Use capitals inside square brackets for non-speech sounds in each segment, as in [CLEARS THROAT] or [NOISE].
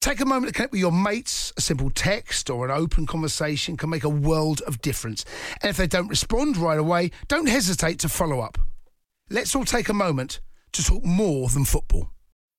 Take a moment to connect with your mates. A simple text or an open conversation can make a world of difference. And if they don't respond right away, don't hesitate to follow up. Let's all take a moment to talk more than football.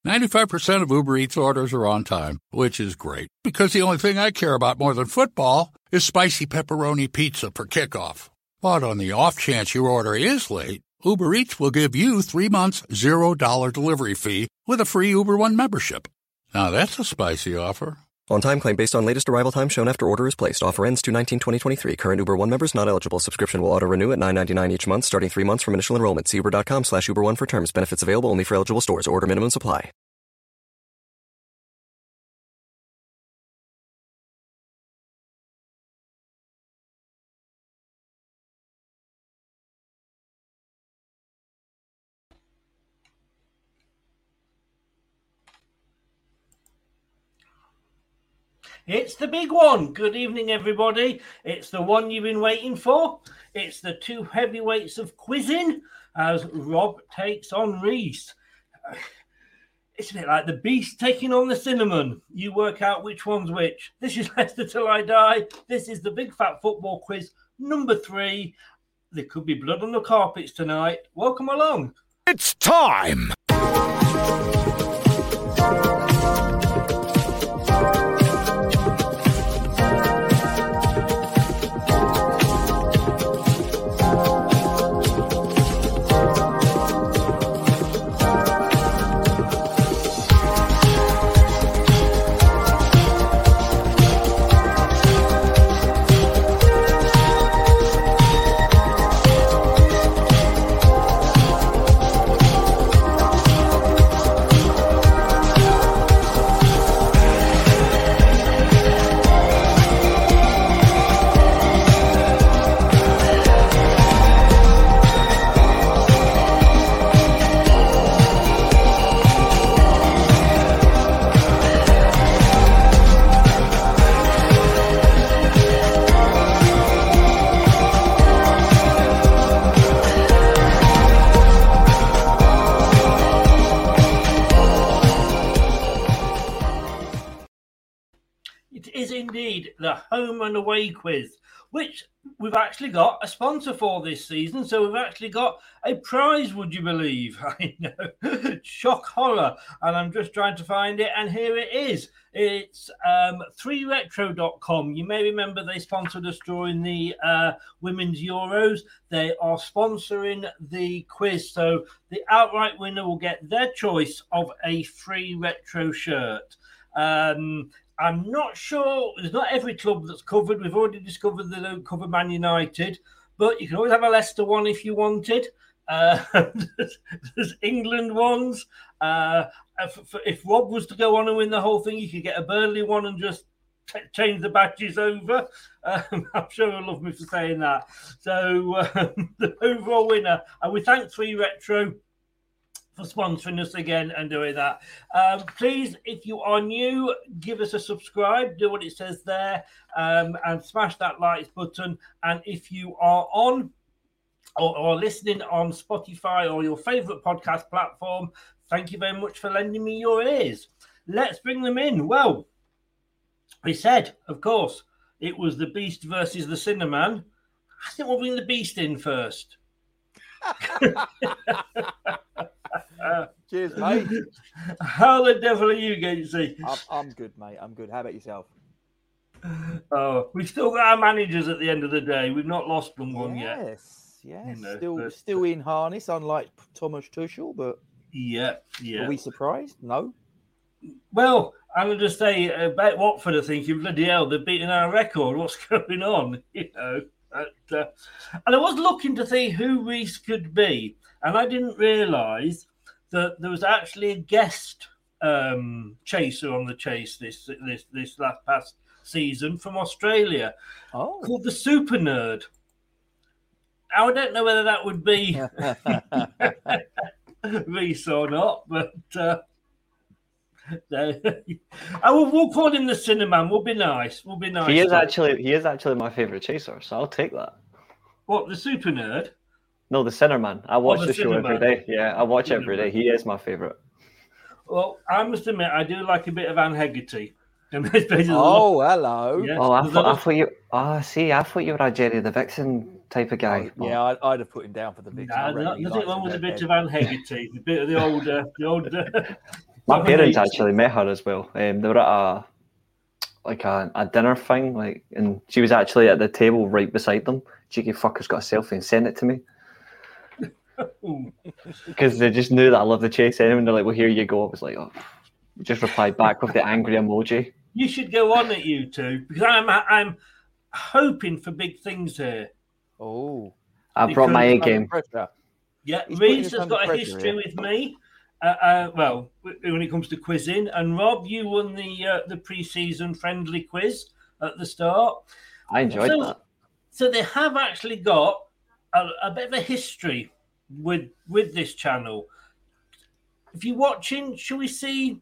95% of Uber Eats orders are on time, which is great because the only thing I care about more than football is spicy pepperoni pizza for kickoff. But on the off chance your order is late, Uber Eats will give you three months, $0 delivery fee with a free Uber One membership. Now that's a spicy offer. On time claim based on latest arrival time shown after order is placed. Offer ends 2 19 2023. Current Uber One members not eligible. Subscription will auto renew at 9.99 each month starting three months from initial enrollment. See uber.com slash Uber One for terms. Benefits available only for eligible stores. Order minimum supply. It's the big one. Good evening, everybody. It's the one you've been waiting for. It's the two heavyweights of quizzing as Rob takes on Reese. [SIGHS] It's a bit like the beast taking on the Sinnerman. You work out which one's which. This is [LAUGHS] Leicester Till I Die. This is the Big Fat Football Quiz number three. There could be blood on the carpets tonight. Welcome along. It's time. The home and away quiz, which we've actually got a sponsor for this season. So we've actually got a prize, would you believe? [LAUGHS] I know. Shock horror. And I'm just trying to find it. And here it is. It's um, 3retro.com. You may remember they sponsored us during the uh, Women's Euros. They are sponsoring the quiz. So the outright winner will get their choice of a free retro shirt. Um, I'm not sure. There's not every club that's covered. We've already discovered they don't cover Man United, but you can always have a Leicester one if you wanted. Uh, there's, [LAUGHS] there's England ones. Uh, if, if Rob was to go on and win the whole thing, you could get a Burnley one and just t- change the badges over. Um, [LAUGHS] I'm sure he'll love me for saying that. So um, [LAUGHS] the overall winner, and we thank Three Retro for sponsoring us again and doing that. Um, please, if you are new, give us a subscribe, do what it says there, um, and smash that likes button. And if you are on or, or listening on Spotify or your favorite podcast platform, Thank you very much for lending me your ears. Let's bring them in. Well, we said, of course, it was the Beast versus the Sinnerman. I think we'll bring the Beast in first. [LAUGHS] Cheers, mate. How the devil are you, Gatesy? I'm, I'm good, mate. I'm good. How about yourself? Oh, we've still got our managers at the end of the day. We've not lost them one yet. Yes, yes. You know, still, but- still uh, in harness, unlike Thomas Tuchel. But Yeah, yeah. are we surprised? No. Well, I'm going to just say uh, about Watford, I think, bloody hell, they're beating our record. What's [LAUGHS] going on? You know, but, uh, and I was looking to see who Reese could be, and I didn't realise that there was actually a guest um, chaser on the chase this this this last past season from Australia Oh, called the Super Nerd. I don't know whether that would be [LAUGHS] [LAUGHS] Reese or not, but uh, no. [LAUGHS] I will, we'll call him the Sinnerman. We'll be nice. We'll be nice. He is actually he is actually my favorite chaser, so I'll take that. what the Super Nerd. No, the Sinnerman. I watch the the, show every day. Yeah, I watch every day. He is my favorite. Well, I must admit, I do like a bit of Anne Hegerty. [LAUGHS] And there's oh, hello. Yes, Oh, I thought, a I lot- thought you. Oh, see, I thought you were a Jenny the Vixen type of guy. Oh, yeah, I'd, I'd have put him down for the big. Nah, no- nothing wrong with a bit of Anne Hegerty, a bit of the old, uh, the old. [LAUGHS] My parents actually met her as well. Um, they were at a like a, a dinner thing, like, and she was actually at the table right beside them. Cheeky fuckers got a selfie and sent it to me [LAUGHS] because they just knew that I love the chase. Anyway, and they're like, "Well, here you go." I was like, "Oh," just replied back with the angry emoji. You should go on at you two because I'm I'm hoping for big things here. Oh, I brought my A game. Yeah, He's putting Reese has got a history here. with me. Uh, uh, well, when it comes to quizzing, and Rob, you won the uh, the pre-season friendly quiz at the start. I enjoyed So- that. So they have actually got a, a bit of a history with with this channel. If you're watching, shall we see?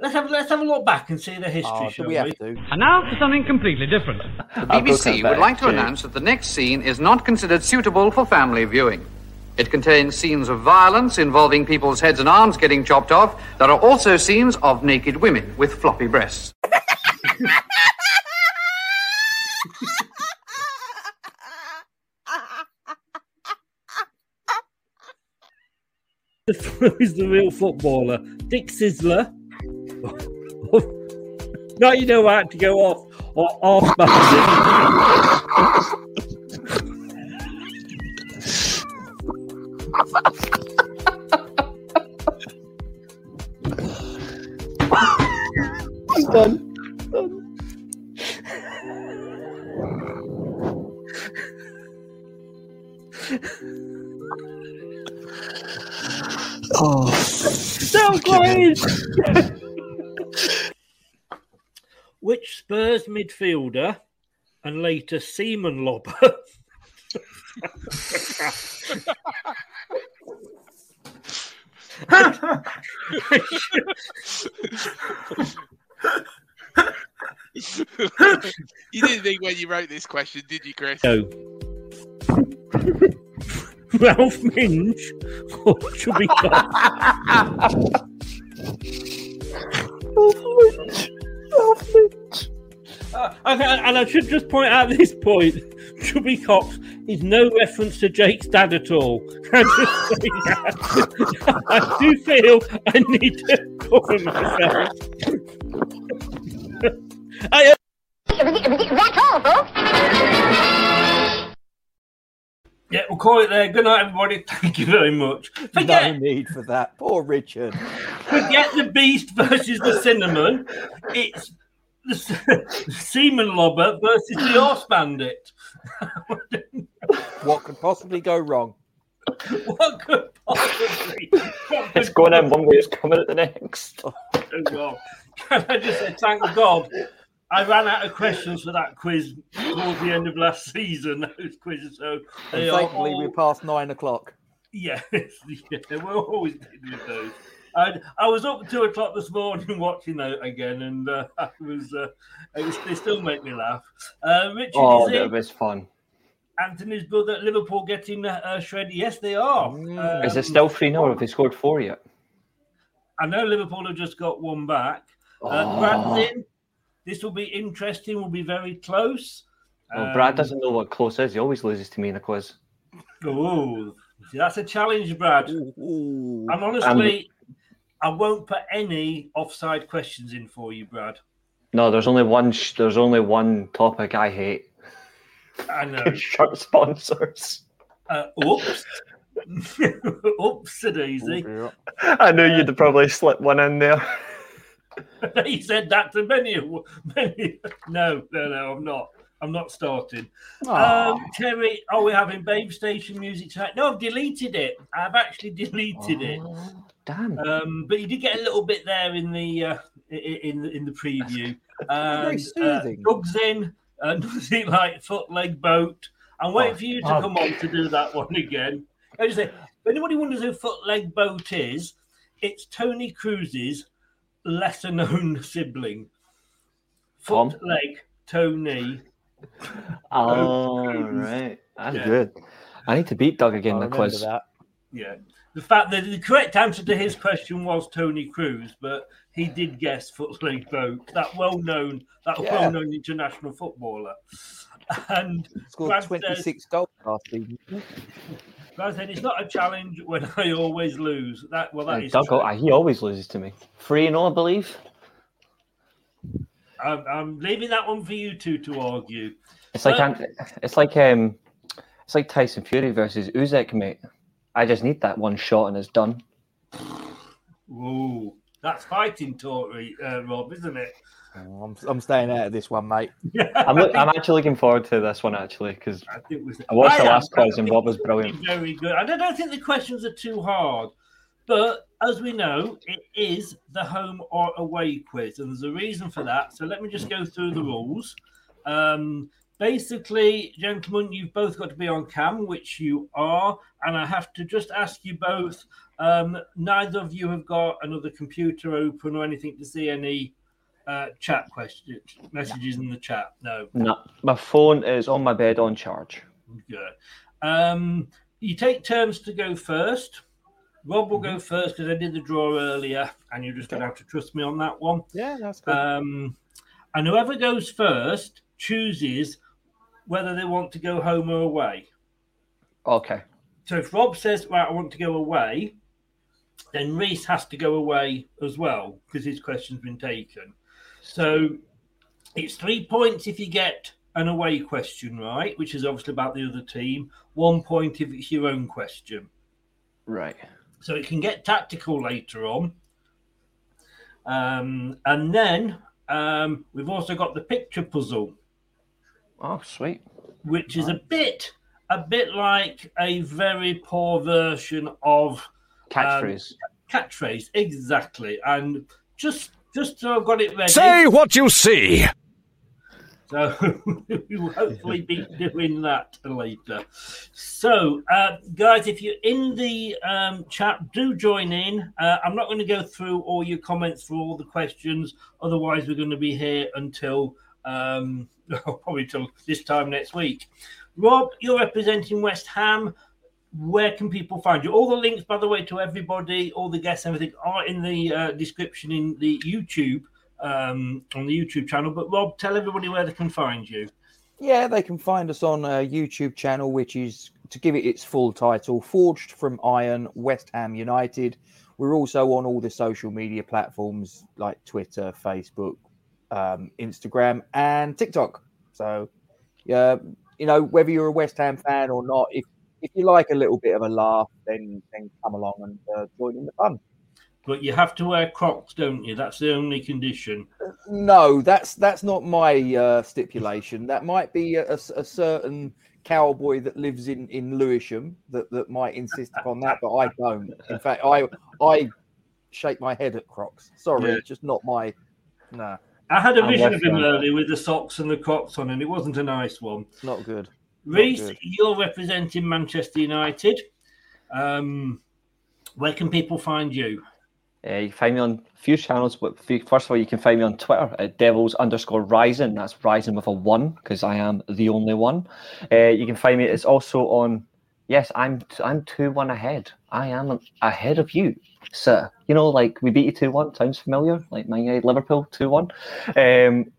Let's have let's have a look back and see the history, Oh, shall do we have to? And now for something completely different. I've BBC would like to Jay. announce that the next scene is not considered suitable for family viewing. It contains scenes of violence involving people's heads and arms getting chopped off. There are also scenes of naked women with floppy breasts. [LAUGHS] Who's the real footballer? Dick Sizzler. [LAUGHS] now you know how to go off or off [LAUGHS] midfielder and later Seaman lobber you didn't think when you wrote this question, did you, Chris? No. Ralph Minge or Chubby Cox? Uh, [LAUGHS] okay, and I should just point out at [LAUGHS] this point, Chubby Cox is no reference to Jake's dad at all. [LAUGHS] I just say that. I do feel I need to cover myself. I, That's all, folks. yeah, we'll call it there. Good night, everybody. Thank you very much. No need for that. Poor Richard. forget the beast versus the Sinnerman. It's the, s- [LAUGHS] seaman lobber versus the [CLEARS THROAT] horse bandit. What could possibly go wrong? [LAUGHS] what could possibly? what It's could going in one way, it's coming at the next. Oh, God. Can I just say, thank God, I ran out of questions for that quiz towards the end of last season. [LAUGHS] Those quizzes, so they And are thankfully, all, we're past nine o'clock. yes, yeah, we're always good with those. I, I was up at two o'clock this morning [LAUGHS] watching that again, and uh, [LAUGHS] I was, uh, it was they still make me laugh. Uh, Richard Oh, is that was fun. Anthony's brother at Liverpool getting uh, shredded. Yes, they are. Mm. Um, Is it still 3 0 or have they scored four yet? I know Liverpool have just got one back. Uh, Oh. Brad's in. This will be interesting. Will be very close. Well, Brad Um, doesn't know what close is. He always loses to me in the quiz. Oh, that's a challenge, Brad. And honestly, I won't put any offside questions in for you, Brad. No, there's only one. Sh- there's only one topic I hate. I [LAUGHS] know. Shirt sponsors. Uh, oops. [LAUGHS] oops, daisy. I knew you'd probably slip one in there. [LAUGHS] he said that to many. many. No, no, no, I'm not. I'm not starting. Um, Terry, are we having Babe Station music tonight? No, I've deleted it. I've actually deleted it. Damn. Um, but you did get a little bit there in the uh, i- i- in the in the preview. And, [LAUGHS] uh, soothing. Doug's in. Uh, [LAUGHS] nothing like foot leg boat. I'm waiting for you to oh. come on to do that [LAUGHS] one again. I just say, if anybody wonders who foot leg boat is, it's Toni Kroos's lesser known sibling. Foot Tom? leg Tony. Oh, right. That's Yeah. good. I need to beat Doug again I the quiz. that. Yeah. The fact that the correct answer to his question was Toni Kroos, but he did guess foot leg boat, that well known that Yeah. well known international footballer. And Scored Brad says- 26 goals last season. Brad said it's not a challenge when I always lose. That well that Uh, is Doug, true. he always loses to me. Three and all, I believe. I'm, I'm leaving that one for you two to argue. It's like But- Ant- it's like um, it's like Tyson Fury versus Usyk, mate. I just need that one shot and it's done. Ooh, that's fighting talk, uh, Rob, isn't it? Oh, I'm, I'm staying out of this one, mate. [LAUGHS] I'm, look, I'm actually looking forward to this one actually because I I watched the I am. last quiz and I Bob was brilliant. Very good. I don't, don't think the questions are too hard, but as we know, it is the home or away quiz, and there's a reason for that. So let me just go through the rules. Um, basically, gentlemen, you've both got to be on cam, which you are, and I have to just ask you both. Um, neither of you have got another computer open or anything to see any uh, chat questions, messages in the chat. No. No, my phone is on my bed on charge. Good. Um, you take turns to go first. Rob will go first because I did the draw earlier, and you're just going to have to trust me on that one. Yeah, that's good. Um, and whoever goes first chooses whether they want to go home or away. Okay. So if Rob says, "Right, I want to go away," then Reese has to go away as well because his question's been taken. So it's three points if you get an away question right, which is obviously about the other team. One point if it's your own question. Right. So it can get tactical later on. Um, and then um, we've also got the picture puzzle, Oh, sweet. which is a bit a bit like a very poor version of Catchphrase. um, catchphrase, exactly. And just just so I've got it ready. Say what you see. So [LAUGHS] we will hopefully be doing that later. So, uh, guys, if you're in the um, chat, do join in. Uh, I'm not going to go through all your comments for all the questions. Otherwise, we're going to be here until um, [LAUGHS] probably till this time next week. Rob, you're representing West Ham. Where can people find you? All the links, by the way, to everybody, all the guests, everything are in the uh, description in the YouTube um, on the YouTube channel. But Rob, tell everybody where they can find you. Yeah, they can find us on a YouTube channel, which is to give it its full title Forged from Iron, West Ham United. We're also on all the social media platforms like Twitter, Facebook, um, Instagram, and TikTok. So, yeah, you know, whether you're a West Ham fan or not, if if you like a little bit of a laugh, then then come along and uh, join in the fun. But you have to wear Crocs, don't you? That's the only condition. No, that's that's not my uh, stipulation. That might be a, a- a certain cowboy that lives in in Lewisham that, that might insist upon that, but I don't. In fact, I I shake my head at Crocs. Sorry, Yeah. it's just not my. No, I had a vision of him earlier with the socks and the Crocs on, and it wasn't a nice one. not good. Reese, you're representing Manchester United. Um, where can people find you? Uh, you can find me on a few channels. But first of all, you can find me on Twitter at devils underscore rising. That's rising with a one because I am the only one. Uh, you can find me. It's also on. Yes, I'm I'm two one ahead. I am ahead of you, sir. You know, like we beat you two one. Sounds familiar? Like Man United Liverpool two one. Um,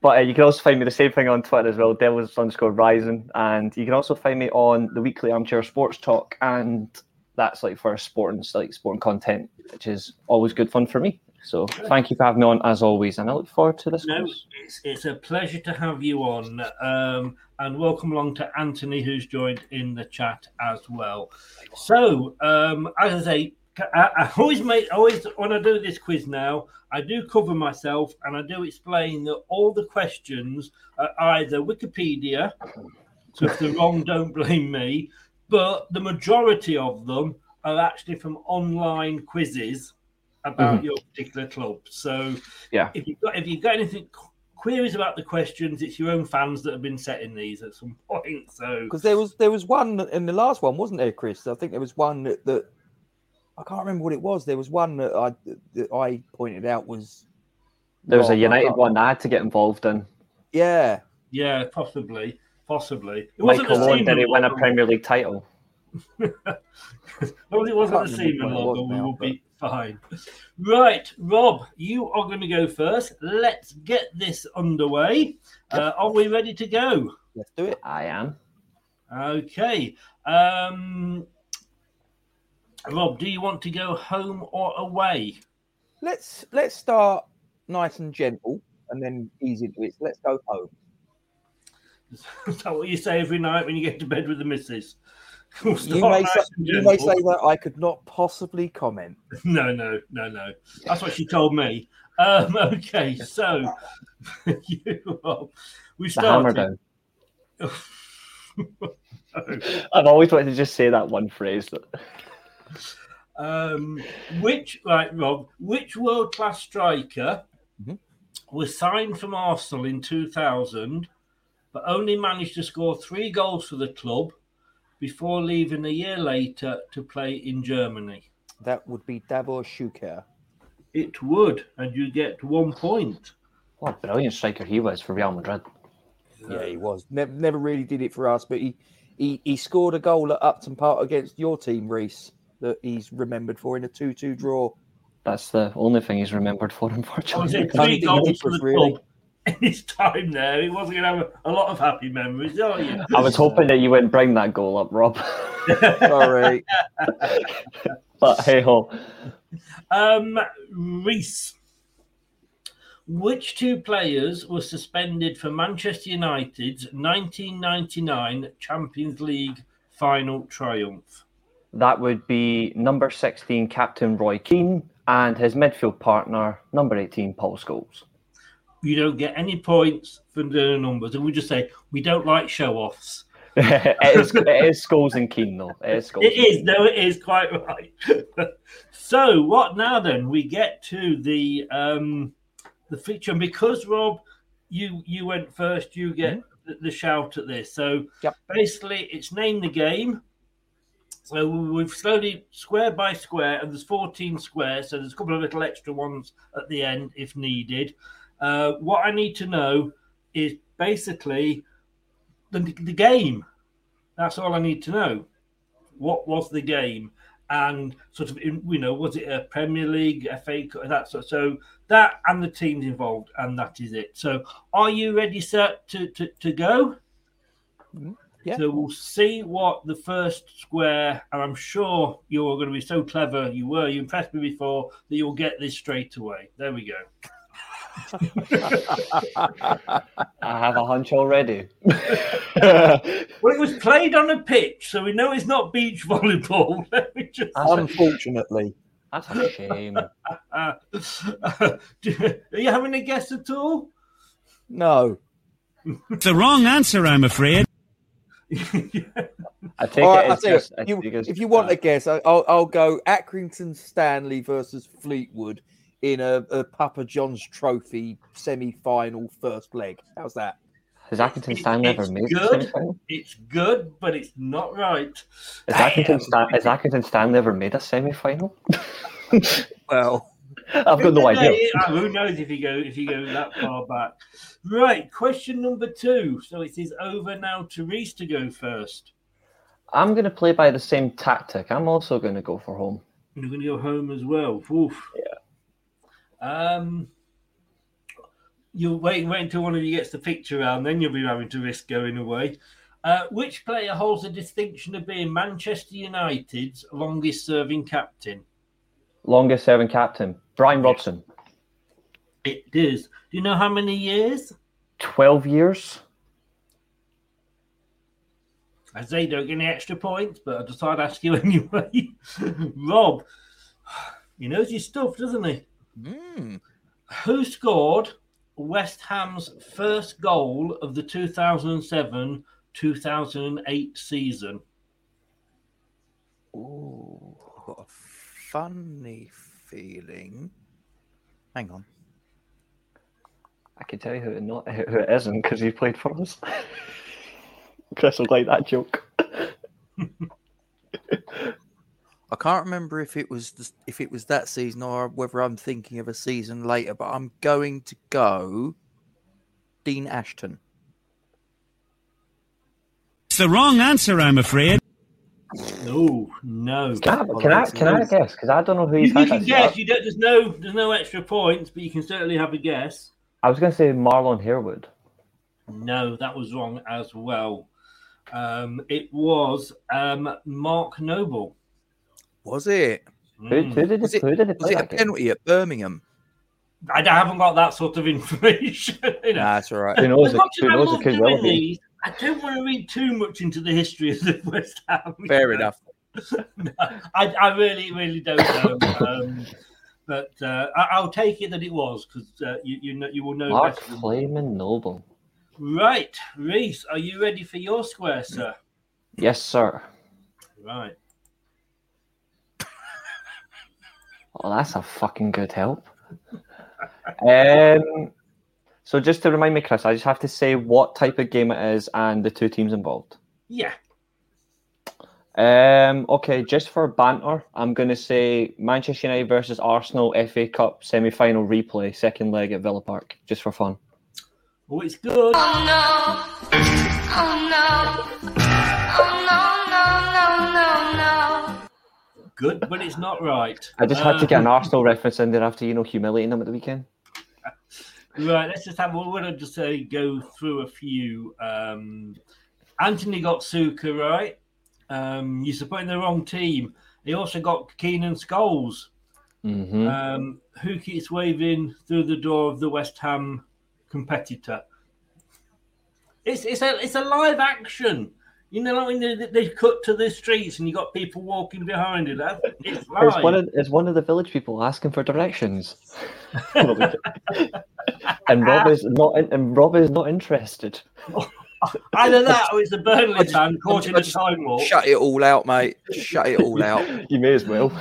but uh, you can also find me the same thing on Twitter as well, Devils underscore Rising, and you can also find me on the weekly Armchair Sports Talk, and that's like for sporting like sporting content, which is always good fun for me. So thank you for having me on as always, and I look forward to this. No, it's, it's a pleasure to have you on. Um, and welcome along to Anthony, who's joined in the chat as well. So, um, as I say, I, I always make, always when I do this quiz now, I do cover myself and I do explain that all the questions are either Wikipedia, so if they're wrong, don't blame me, but the majority of them are actually from online quizzes about Mhm. your particular club. So, Yeah. if you've got if you've got anything queries about the questions, it's your own fans that have been setting these at some point. So Because there was there was one in the last one, wasn't there, Chris? I think there was one that, that I can't remember what it was. There was one that I that I pointed out was There was a United can't- one I had to get involved in. Yeah, yeah, possibly, possibly. It wasn't Michael the Owen did Seaman he win a. Premier League title? As long as it wasn't the remember Seaman logo, we will be fine. Right, Rob, you are going to go first. Let's get this underway. Uh, are we ready to go? let's do it. I am. Okay. Um, Rob, do you want to go home or away? Let's let's start nice and gentle and then easy into it. Let's go home. [LAUGHS] Is that what you say every night when you get to bed with the missus? [LAUGHS] We'll You may say, you may say that I could not possibly comment. [LAUGHS] No, no, no, no. That's what she told me. Um, [LAUGHS] okay, so you, Rob, we The hammer started. down. I've always wanted to just say that one phrase. That... Um, which right, Rob? Which world class striker Mhm. was signed from Arsenal in 2000, but only managed to score three goals for the club before leaving a year later to play in Germany? That would be Davor Suker. It would, and you get one point. What a brilliant striker he was for Real Madrid. Yeah, he was. Never, never really did it for us, but he, he he scored a goal at Upton Park against your team, Reese, that he's remembered for in a 2 2 draw. That's the only thing he's remembered for, [LAUGHS] I was unfortunately. in three goals for the really- club in [LAUGHS] his time there. He wasn't going to have a, a lot of happy memories, are you? [LAUGHS] I was hoping that you wouldn't bring that goal up, Rob. [LAUGHS] Sorry. but hey ho. Um, Reese. Which two players were suspended for Manchester United's 1999 Champions League final triumph? That would be number 16, Captain Roy Keane, and his midfield partner, number 18, Paul Scholes. You don't get any points for the numbers, and we just say we don't like show offs. [LAUGHS] it, is, it is Scholes and Keane, though. It is. It is, no, it is quite right. [LAUGHS] so, what now then? We get to the um, the feature, and because Rob, you you went first, you get the, the shout at this. So, Yep. basically, it's name the game. So we've slowly square by square, and there's 14 squares, so there's a couple of little extra ones at the end if needed. Uh, what I need to know is basically the, the game. That's all I need to know. What was the game? And sort of, in, you know, was it a Premier League, FA, Cup, that sort. So that and the teams involved, and that is it. So, are you ready, sir, to to, to go? Yeah. So we'll see what the first square, and I'm sure you're going to be so clever. You were, you impressed me before that you'll get this straight away. There we go. I have a hunch already. [LAUGHS] Well, it was played on a pitch, so we know it's not beach volleyball. [LAUGHS] Let me just. Unfortunately. That's a shame. Uh, [LAUGHS] do- are you having a guess at all? No. It's the wrong answer, I'm afraid. I take All right, it I'll as you, I you- take if you want uh, a guess, I- I'll, I'll go Accrington Stanley versus Fleetwood in a, a Papa John's Trophy semi final first leg. How's that? Has Accrington Stanley ever It's made the good. semi-final? It's good, but it's not right. Has Accrington, Stan- has Accrington Stanley ever made a semi-final? [LAUGHS] Well, I've got no idea. Yeah, uh, Who knows if you go if you go that far back? Right, question number two. So it is over now to Reese to go first. I'm going to play by the same tactic. I'm also going to go for home. You're going to go home as well. Oof. Yeah. Um, you'll wait, wait until one of you gets the picture around, then you'll be having to risk going away. Uh, which player holds the distinction of being Manchester United's longest serving captain? Longest serving captain, Brian Robson. It is. Do you know how many years? 12 years. I say don't get any extra points, but I just thought I'd ask you [LAUGHS] anyway. Rob, [SIGHS] he knows his stuff, doesn't he? Mm. Who scored West Ham's first goal of the 2007 2008 season? Ooh, I've got a funny feeling. Hang on. I can tell you who it, not, who it isn't because he played for us. [LAUGHS] Chris will like that joke. [LAUGHS] I can't remember if it was the, if it was that season or whether I'm thinking of a season later, but I'm going to go Dean Ashton. It's the wrong answer, I'm afraid. No, no. Can I, can I, can I guess? Because I don't know who You, he's you can that guess. start. You don't, there's no there's no extra points, but you can certainly have a guess. I was going to say Marlon Harewood. No, that was wrong as well. Um, it was um, Mark Noble. Was it? Who, who did Was it, who did he was it a that game? penalty at Birmingham? I haven't got that sort of information. [LAUGHS] you know. Nah, that's all right. Who knows? As much as who I knows? It doing well these, I don't want to read too much into the history of the [LAUGHS] West Ham. Fair know. enough. [LAUGHS] No, I, I really, really don't know. Um, but uh, I, I'll take it that it was because uh, you, you know you will know Mark better. Flaming Noble. Right, Reese, are you ready for your square, sir? Yes, sir. Right. Oh, that's a fucking good help. um, so just to remind me, Chris, I just have to say what type of game it is and the two teams involved. Yeah. Um, okay, just for banter, I'm going to say Manchester United versus Arsenal FA Cup semi-final replay, second leg at Villa Park, just for fun. Oh, it's good. Good, but it's not right. I just had to get an Um, Arsenal reference in there after you know humiliating them at the weekend. Right, let's just have. We're going to just say go through a few. Um, Anthony got Suker right. Um, you're supporting the wrong team. He also got Keenan Scholes. Mm-hmm. Um, who keeps waving through the door of the West Ham competitor? It's it's a it's a live action. You know, when they, they cut to the streets and you got people walking behind it. That- It's [LAUGHS] live. It's one of it's one of the village people asking for directions. [LAUGHS] and Rob is not in, and Rob is not interested. [LAUGHS] Either that or it's a Burnley fan caught in a time warp. Shut it all out, mate. Shut it all out. You may as well.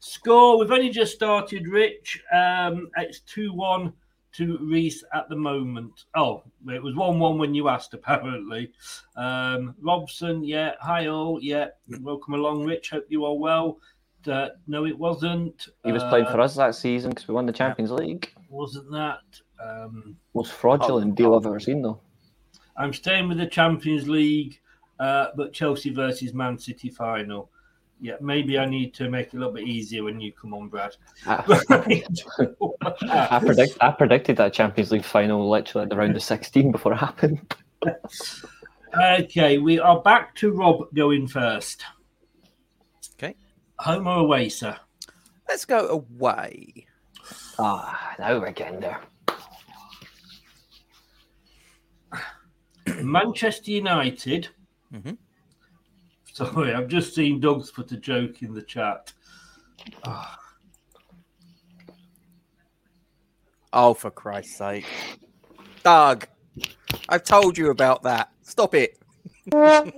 Score. We've only just started, Rich. Um, it's 2 1 to Reese at the moment. Oh, it was 1 1 when you asked, [LAUGHS] apparently. Um, Robson, yeah. Hi, all. Yeah. Welcome along, Rich. Hope you are well. Uh, no, it wasn't. He was playing Uh, for us that season because we won the Champions League. Wasn't that? Um, Most fraudulent deal I've ever seen, though. I'm staying with the Champions League, uh, but Chelsea versus Man City final. Yeah, maybe I need to make it a little bit easier when you come on, Brad. I, [LAUGHS] [LAUGHS] I predict I predicted that Champions League final literally at the round of sixteen before it happened. Okay, we are back to Rob going first. Okay. Home or away, sir? Let's go away. Ah, now we're getting there. Manchester United. Mhm. Sorry, I've just seen Doug's put a joke in the chat. Oh, for Christ's sake. Doug, I've told you about that. Stop it. [LAUGHS] I've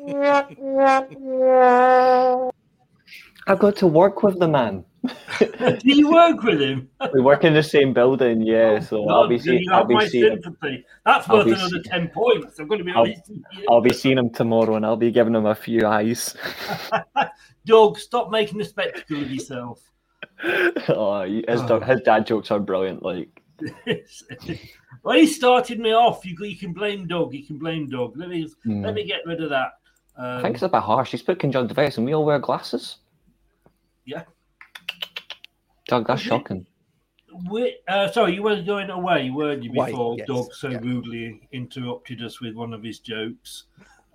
got to work with the man. [LAUGHS] Do you work with him? [LAUGHS] We work in the same building, yeah. So I'll be seeing I'll be seeing. That's worth another 10 points. I'm going to be I'll, honest. I'll be seeing him tomorrow, and I'll be giving him a few eyes. [LAUGHS] Doug, stop making a spectacle of yourself. oh, his, dog- his dad jokes are brilliant. Like well, he started me off. You, you can blame Doug. You can blame Doug. Let me Hmm. let me get rid of that. I think Um, it's a bit harsh. He's put conjunctivitis and we all wear glasses. yeah. Doug, that's shocking. We, uh, sorry, you weren't going away, weren't you? Away, Before yes, Doug so rudely interrupted us with one of his jokes.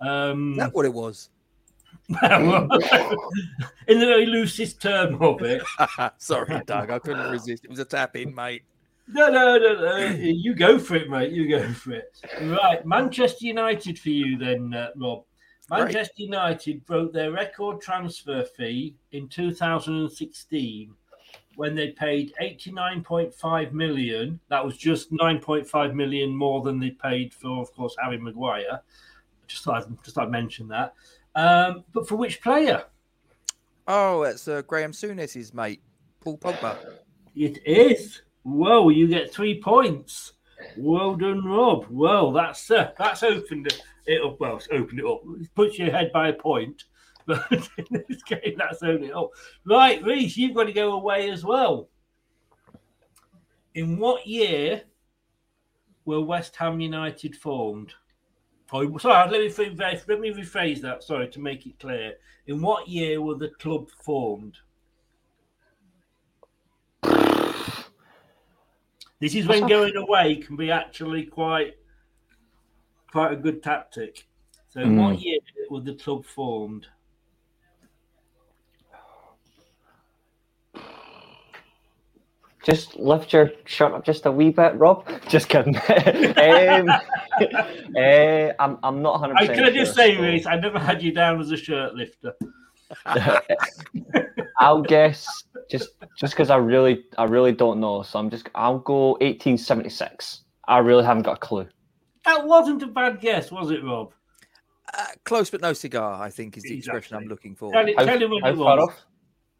Um, Is that what it was? [LAUGHS] in the very loosest term of it. [LAUGHS] Sorry, Doug. I couldn't resist. It was a tap in, mate. No, no, no, no. You go for it, mate. You go for it. Right, Manchester United for you then, uh, Rob. Great. Manchester United broke their record transfer fee in 2016 when they paid 89.5 million. That was just 9.5 million more than they paid for, of course, Harry Maguire. Just thought I'd, just thought I'd mention that. Um, but for which player? Oh, it's uh, Graham Souness's mate, Paul Pogba. It is. Whoa, you get three points. Well done, Rob. Well, that's uh, that's opened it- it up. Well, it's opened it up. It puts you ahead by a point. [LAUGHS] But in this game, that's only up. Right, Reese, you've got to go away as well. In what year were West Ham United formed? Oh, sorry, let me, rephrase- let me rephrase that. Sorry, to make it clear. In what year were the club formed? This is when going away can be actually quite quite a good tactic. So, in what Mm. year was the club formed? Just lift your shirt up just a wee bit, Rob. [LAUGHS] Just kidding. [LAUGHS] um, [LAUGHS] eh, I'm, I'm not 100%. I can I just sure, say, so- Reese, I never had you down as a shirt lifter. I'll guess just just because I really I really don't know. So I'm just I'll go 1876. I really haven't got a clue. That wasn't a bad guess, was it, Rob? Uh, close but no cigar, I think, is the expression I'm looking for. Tell, it- tell him when how it far was. off?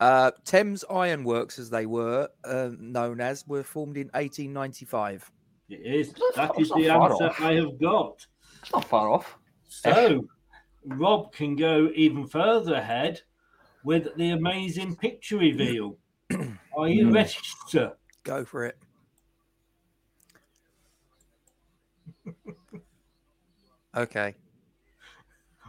Uh, Thames Ironworks, as they were uh, known as, were formed in 1895. It is. not That far- is the answer off. I have got. It's not far off. So, Rob can go even further ahead with the amazing picture reveal. [CLEARS THROAT] Are you ready, sir? Go for it. [LAUGHS] Okay.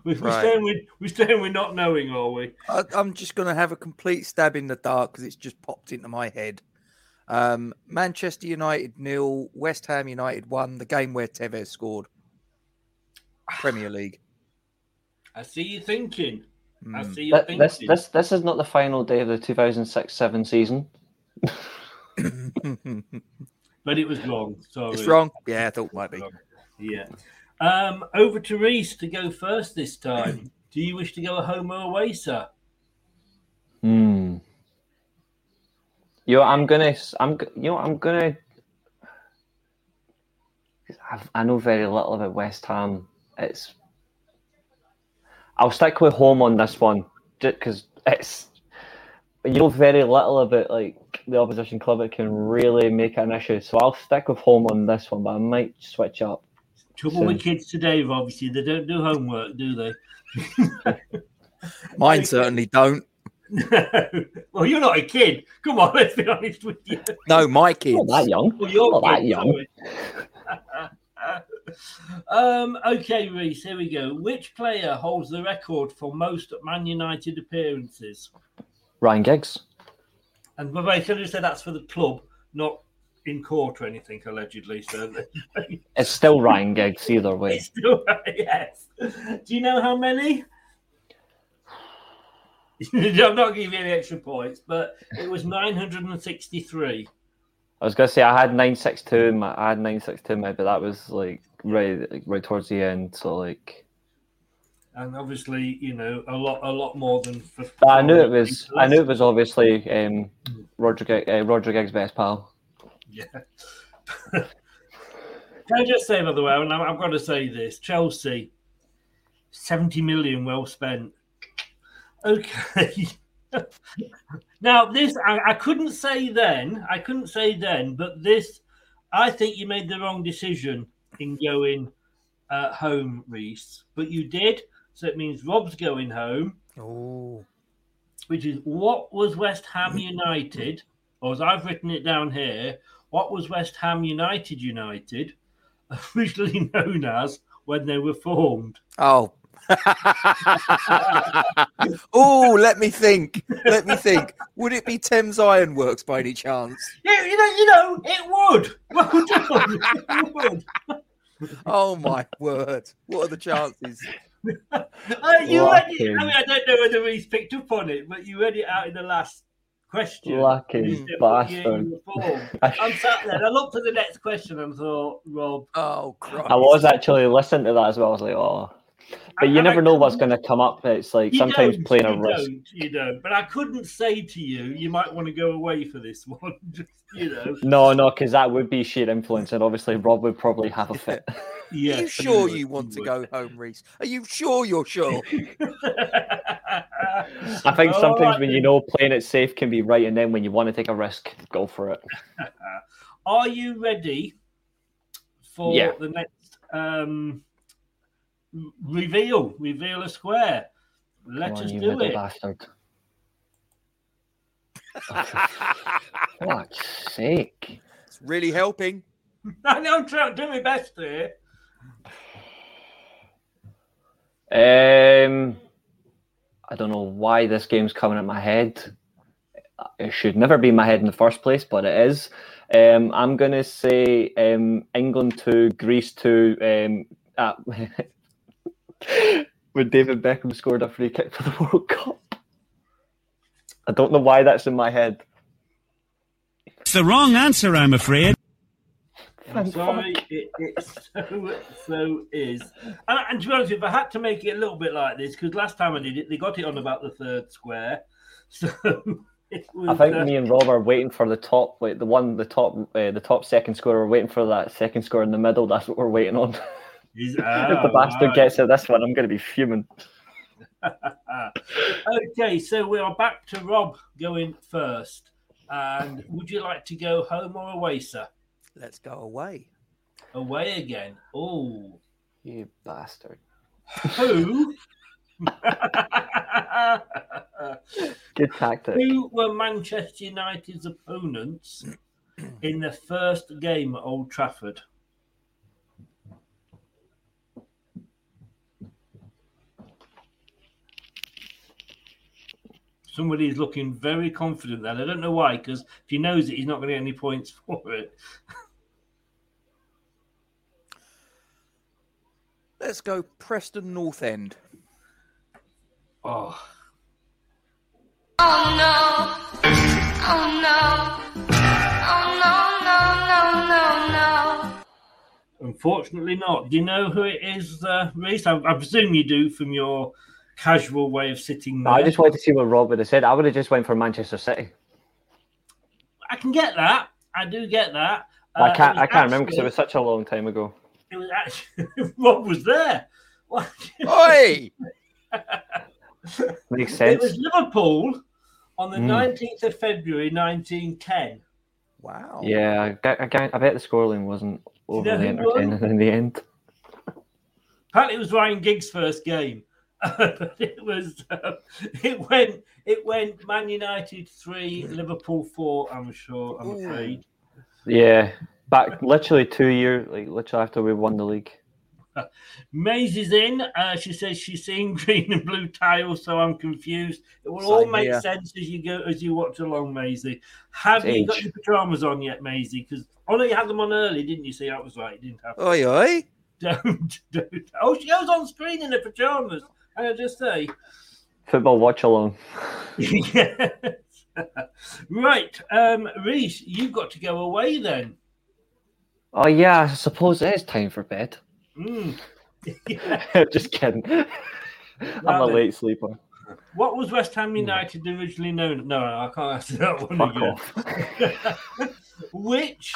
We- We're, Right. staying with, we're staying with not knowing, are we? I, I'm just going to have a complete stab in the dark because it's just popped into my head. Um, Manchester United nil, West Ham United won the game where Tevez scored. [SIGHS] Premier League. I see you thinking. I Hmm. see you Th- thinking. This this this is not the final day of the 2006-7 season. [LAUGHS] But it was wrong. Sorry. It's wrong. Yeah, I thought it might be. Yeah. Um, over to Reese to go first this time. [CLEARS THROAT] Do you wish to go home or away, sir? Hmm. You know, I'm gonna. s- I'm. You know, I'm gonna. I've, I know very little about West Ham. It's. I'll stick with home on this one, just because it's. You know very little about like the opposition club. It can really make an issue. So I'll stick with home on this one, but I might switch up. Trouble soon. with kids today, obviously, they don't do homework, do they? [LAUGHS] Mine certainly don't. [LAUGHS] well, you're not a kid. Come on, [LAUGHS] let's be honest with you. No, my kids. Not that young. Well, you're Not that young. um, okay, Reese, here we go. Which player holds the record for most Man United appearances? Ryan Giggs. And by the way, can I just say that's for the club, not in court or anything, allegedly. So [LAUGHS] It's still Ryan Giggs either way. it's still [LAUGHS] yes. Do you know how many? [LAUGHS] I'm not giving you any extra points, but it was 963. I was gonna say I had nine six two in my I had nine six two in my but that was like right right towards the end. So like And obviously, you know, a lot, a lot more than. For, I knew it was I knew it was obviously um Roger uh, Roger Giggs' best pal. Yeah. [LAUGHS] Can I just say, by the way, and I've got to say this Chelsea, 70 million well spent. Okay. [LAUGHS] now, this, I, I couldn't say then, I couldn't say then, but this, I think you made the wrong decision in going uh, home, Reese. But you did. So it means Rob's going home, Oh. which is what was West Ham United, or as I've written it down here, What was West Ham United United [LAUGHS] originally known as when they were formed? Oh. [LAUGHS] oh, let me think. Let me think. Would it be Thames Ironworks by any chance? Yeah, you know, you know, it would. [LAUGHS] Well done. it would. Oh my word! What are the chances? Uh, you read it, I mean, I don't know whether he's picked up on it, but you read it out in the last question. Lucky You said what year bastard. you were born. I'm sat there. I looked at the next question and thought, Rob. Oh, Christ. I was actually listening to that as well. I was like, oh. But you And I never know what's going to come up. It's like You sometimes don't, playing a you risk. Don't, you don't. But I couldn't say to you, you might want to go away for this [LAUGHS] one. Just, you know. No, no, because that would be sheer influence, and obviously Rob would probably have a fit. [LAUGHS] Are you sure you want to go home, Reese? Are you sure you're sure? [LAUGHS] I think All sometimes right when you know playing it safe can be right, and then when you want to take a risk, go for it. [LAUGHS] Are you ready for Yeah. the next um, reveal? Reveal a square. Let Come on, us you do little it. bastard. [LAUGHS] Fuck's sake. It's really helping. I know I'm trying to do my best here. Um, I don't know why this game's coming in my head. It should never be in my head in the first place, but it is. Um, I'm gonna say um, England two, Greece two. Um, at, [LAUGHS] when David Beckham scored a free kick for the [LAUGHS] World Cup. I don't know why that's in my head. It's the wrong answer, I'm afraid. I'm sorry, it, it [LAUGHS] so so is. And, and to be honest, if I had to make it a little bit like this, because last time I did it, they got it on about the third square. [LAUGHS] So was. I think uh, me and Rob are waiting for the top, like the one, the top, uh, the top second score. We're waiting for that second score in the middle. That's what we're waiting on. is- [LAUGHS] if the ah, bastard right. gets it this one, I'm going to be fuming. okay, so we are back to Rob going first. And would you like to go home or away, sir? Let's go away. Away again. Oh, You bastard. who? [LAUGHS] Good tactic. Who were Manchester United's opponents in the first game at Old Trafford? Somebody is looking very confident there. I don't know why, because if he knows it, he's not going to get any points [LAUGHS] for it. Let's go Preston North End. Oh, Oh no. Oh no. Oh no, no, no, no, no. unfortunately not. Do you know who it is, uh, Reese? I, I presume you do from your casual way of sitting there. I just wanted to see what Rob would have said. I would have just went for Manchester City. I can get that. I do get that. I Uh, can't. it I can't remember because it was such a long time ago. It was actually [LAUGHS] Rob was there. Oi! [LAUGHS] Makes sense. It was Liverpool on the Mm. nineteenth of February, nineteen ten. Wow. Yeah, I, I, I bet the scoreline wasn't you know overly who entertaining [LAUGHS] in the end. Apparently, it was Ryan Giggs' first game. But it was. Uh, it went. It went. Man United three, Liverpool four. I'm sure. I'm afraid. Yeah, back literally two years, like literally after we won the league. [LAUGHS] Maisie's in. Uh, she says she's seeing [LAUGHS] green and blue tiles, so I'm confused. It will all make here. sense as you go as you watch along, Maisie. Have It's you got your pajamas on yet, Maisie? Because oh no, you had them on early, didn't you? See, that was right. You didn't have. Oi, oi. Don't, [LAUGHS] don't. Oh, she goes on screen in her pajamas. Can I just say? Football watch along. yes. right, um, Reese, you've got to go away then. Oh yeah, I suppose it is time for bed. Mm. [LAUGHS] just kidding. [LAUGHS] I'm a then. late sleeper. What was West Ham United originally known? No, I can't answer that one Fuck again. off. [LAUGHS] Which?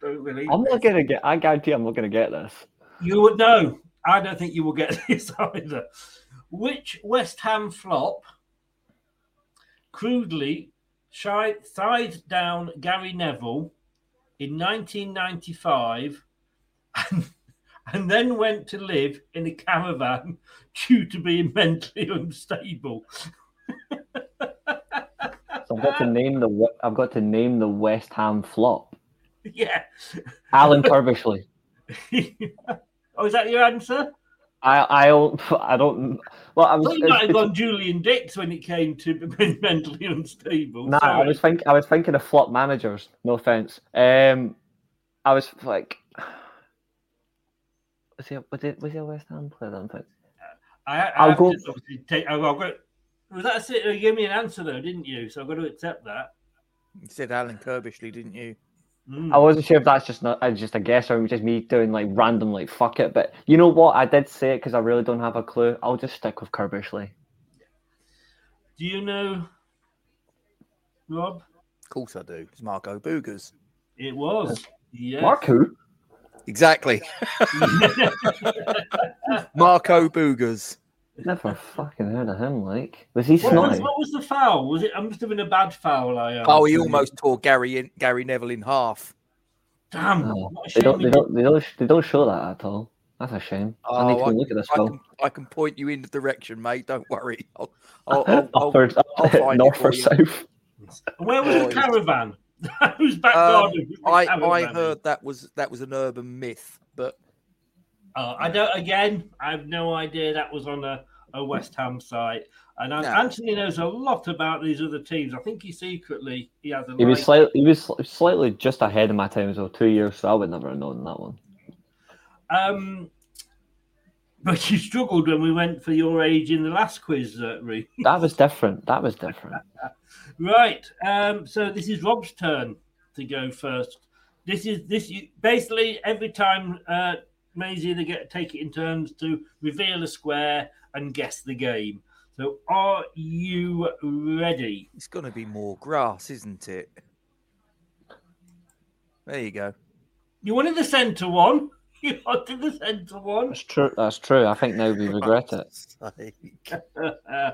Don't really. I'm not gonna get. I guarantee I'm not gonna get this. You would know. I don't think you will get this either. Which West Ham flop crudely shi- sized down Gary Neville in 1995 and, and then went to live in a caravan [LAUGHS] due to being mentally [LAUGHS] unstable? A I've got to name the I've got to name the West Ham flop. [LAUGHS] Yeah. Alan Curbishley. oh, is that your answer? I I don't I don't. Well, I I was. thought you might have gone Julian Dicks when it came to [LAUGHS] being mentally unstable. Nah, I was think I was thinking of flop managers. No offense. Um, I was like, [SIGHS] was he was it was he a West Ham player? Then? But I, I I'll go- to obviously take. I've got. Was that a, sit- you gave me an answer though, didn't you? So I've got to accept that. You said Alan Curbishley, didn't you? Mm. I wasn't sure if that's just not uh, just a guess or just me doing like random like fuck it. But you know what? I did say it because I really don't have a clue. I'll just stick with Curbishley. Do you know, Rob? Of course I do. It's Marco Boogers. It was. Yes. Mark who? Exactly. [LAUGHS] Marco Boogers. Never fucking heard of him. Like, was he What was, what was the foul? Was it? I must have been a bad foul. I. Um, Oh, he almost tore Gary in, Gary Neville in half. Damn. No, they don't. They don't. They don't. They don't show that at all. That's a shame. I need to Oh, look at this I can, I can point you in the direction, mate. Don't worry. [LAUGHS] I'll, [LAUGHS] I'll, I'll, I'll, Upper- I'll find north or south? Where was Oh, the caravan? [LAUGHS] Whose back Um, garden? was I, I heard that was that was an urban myth, but Uh, I don't. Again, I have no idea that was on a, a West Ham site. And No. Anthony knows a lot about these other teams. I think he secretly he has a. He was slightly. He was slightly just ahead of my time as well. Two years, so I would never have known that one. Um, but you struggled when we went for your age in the last quiz, uh, Reece. [LAUGHS] That was different. That was different. [LAUGHS] Right. Um, so this is Rob's turn to go first. This is this you- basically every time uh, Maisie they get take it in turns to reveal a square and guess the game. So are you ready? it's going to be more grass, isn't it? There you go. You wanted the centre one. [LAUGHS] You wanted the centre one. That's true. That's true. I think nobody we regret it. [LAUGHS] [LAUGHS] oh,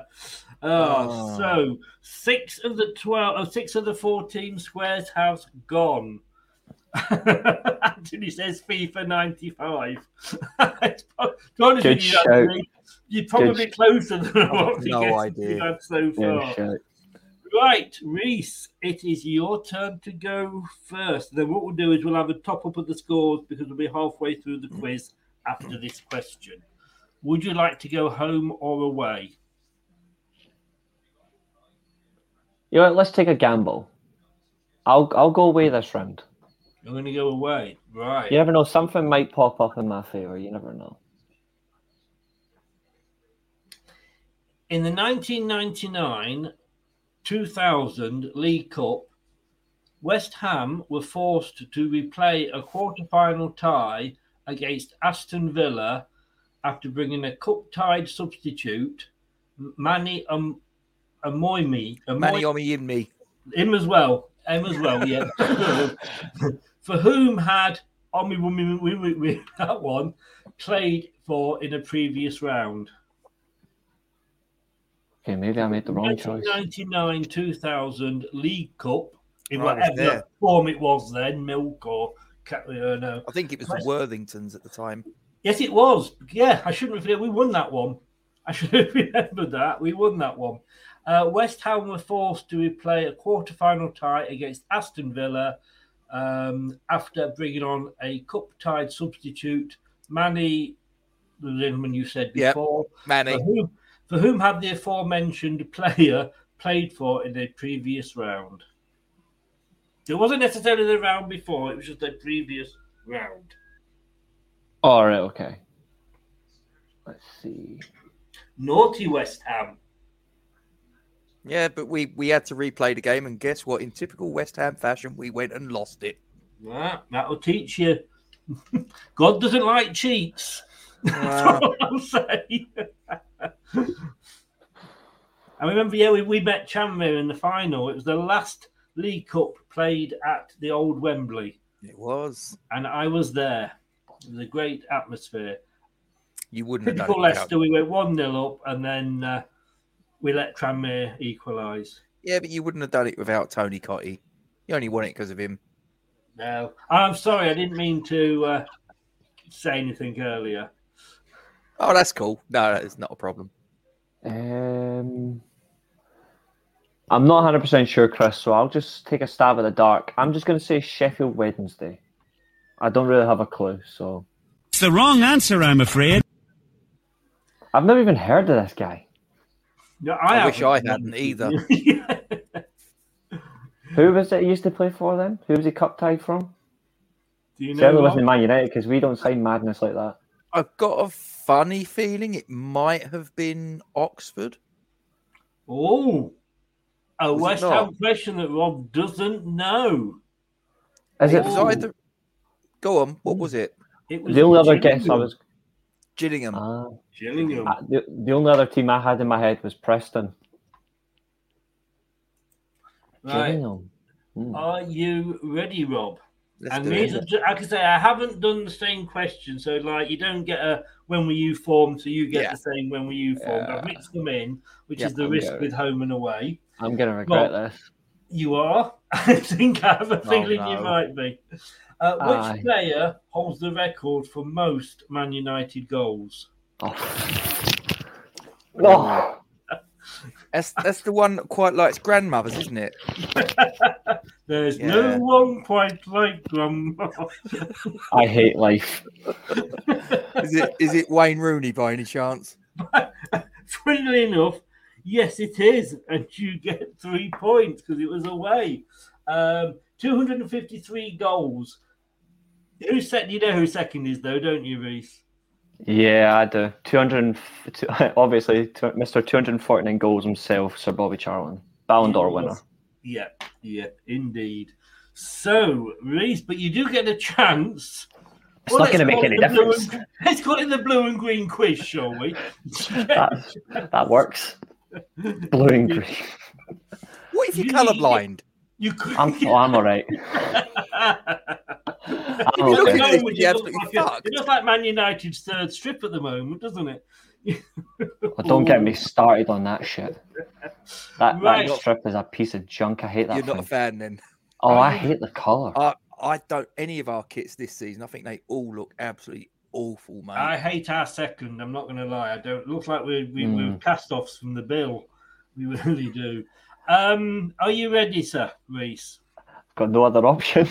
Oh. so six of the twelve, oh, uh, six of the fourteen squares have gone. [LAUGHS] Anthony says FIFA ninety five. [LAUGHS] to Good with you, shout. Anthony, you're probably Good- closer than I've what the no guesses idea. you've had so far. shit. Right, Reese, it is your turn to go first. Then what we'll do is we'll have a top up of the scores because we'll be halfway through the quiz after this question. Would you like to go home or away? You know? Let's take a gamble. I'll I'll go away this round. You're going to go away, right? You never know. Something might pop up in my favor. You never know. In the 1999 2000 League Cup, West Ham were forced to replay a quarter-final tie against Aston Villa after bringing a cup-tied substitute, Manny um, Amoymi. Manny Omi in me. Him as well. Him as well, yeah. for whom had Omi Wumi- Wumi- Wumi- that one played for in a previous round? Okay, maybe I made the wrong choice. 1999 2000 League Cup, in I was whatever there. form it was then, milk or cat, uh, no. I think it was the Worthingtons at the time. Yes, it was. Yeah, I shouldn't have. We won that one. I should have [LAUGHS] remembered that. We won that one. Uh, West Ham were forced to replay a quarter-final tie against Aston Villa um, after bringing on a cup-tied substitute, Manny, the gentleman you said Yep, before, Manny. for whom, for whom had the aforementioned [LAUGHS] player played for in a previous round. It wasn't necessarily the round before; it was just a previous round. All right. Okay. Let's see. Naughty West Ham. Yeah, but we, we had to replay the game, and guess what? In typical West Ham fashion, we went and lost it. Yeah, that'll teach you. [LAUGHS] God doesn't like cheats. [LAUGHS] That's all I'll say. [LAUGHS] I remember, yeah, we, we met Tranmere in the final. It was the last League Cup played at the old Wembley, It was. and I was there. It was a great atmosphere. You wouldn't have done Typical Leicester, we went 1 0 up, and then uh, we let Tranmere equalise. Yeah, but you wouldn't have done it without Tony Cottee. You only won it because of him. No, I'm sorry, I didn't mean to uh, say anything earlier. Oh, that's cool. No, it's not a problem. Um. I'm not 100 percent sure, Chris. So I'll just take a stab at the dark. I'm just going to say Sheffield Wednesday. I don't really have a clue, so It's the wrong answer, I'm afraid. I've never even heard of this guy. No, I, I, wish I hadn't either. [LAUGHS] Who was it he used to play for then? Who was he cup tied from? Do you know? Certainly wasn't Man United because we don't sign madness like that. I've got a funny feeling it might have been Oxford. Oh, a Was West? Ham question that Rob doesn't know. Is It it was either. Go on. What was it? It was the only other guess I was? Gillingham. Ah, Gillingham. uh, the, the only other team I had in my head was Preston. Right. Gillingham. Hmm. Are you ready, Rob? Let's and do these it. like I say, I haven't done the same question, so like you don't get a when were you formed, so you get Yeah. the same when were you formed. I've mixed them in, which Yeah, is the I'm risk getting with home and away. I'm gonna regret Well, this. You are. [LAUGHS] I think I have a Oh, feeling you might be. Uh, which Aye. player holds the record for most Man United goals? Oh. Oh, [LAUGHS] That's that's the one that quite likes grandmothers, isn't it? [LAUGHS] There's Yeah. no one quite like Grandma. [LAUGHS] I hate life. Is it is it Wayne Rooney by any chance? Funnily enough, yes, it is, and you get three points because it was away. Um, 253 goals. Who set? You know who second is though, don't you, Reese? Yeah, I do. 200, and f- two- [LAUGHS] obviously, Mr. 249 goals himself, Sir Bobby Charlton. Ballon d'Or winner. Yeah, yeah, indeed. So, Reese, but you do get a chance. It's not gonna make it any the blue difference. and- [LAUGHS] let's call it the blue and green quiz, shall we? That, that works. Blue and green. What if you're You- colourblind? You could. I'm, oh, I'm all right. [LAUGHS] If [LAUGHS] I'm you look okay. at it, it looks absolutely like a- it looks like Man United's third strip at the moment, doesn't it? Oh, don't get me [LAUGHS] started on that shit. That, Right. that strip is a piece of junk. I hate that You're not a fan then. Oh, I hate the colour. I I don't any of our kits this season. I think they all look absolutely awful, mate. I hate our second. I'm not going to lie. I don't look like we're, we, we're Mm. cast-offs from the bill. We [LAUGHS] really do. Um, are you ready, sir, Reese? Got no other option.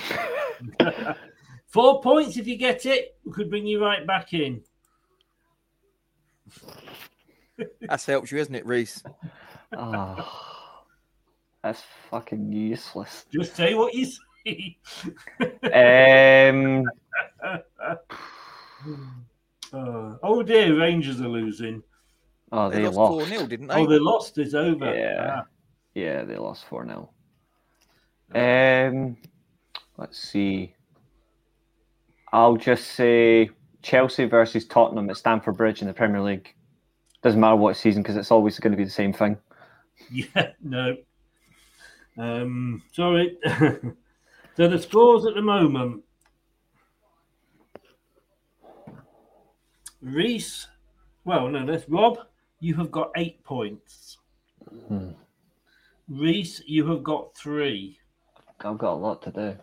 [LAUGHS] Four points if you get it. We could bring you right back in. That's helped you, isn't it, Reese? oh, that's fucking useless. Just say what you see. Um, [LAUGHS] Uh, oh dear, Rangers are losing. oh, They, they, lost lost. four 0 didn't they? Oh, they lost. It's over. Yeah. Ah. Yeah, they lost 4 0. Um, let's see. I'll just say Chelsea versus Tottenham at Stamford Bridge in the Premier League. Doesn't matter what season because it's always going to be the same thing. Yeah, [LAUGHS] no. Um, sorry. [LAUGHS] so the scores at the moment. Reese, well, no, that's Rob. You have got eight points. Hmm. Reese, you have got three. I've got a lot to do.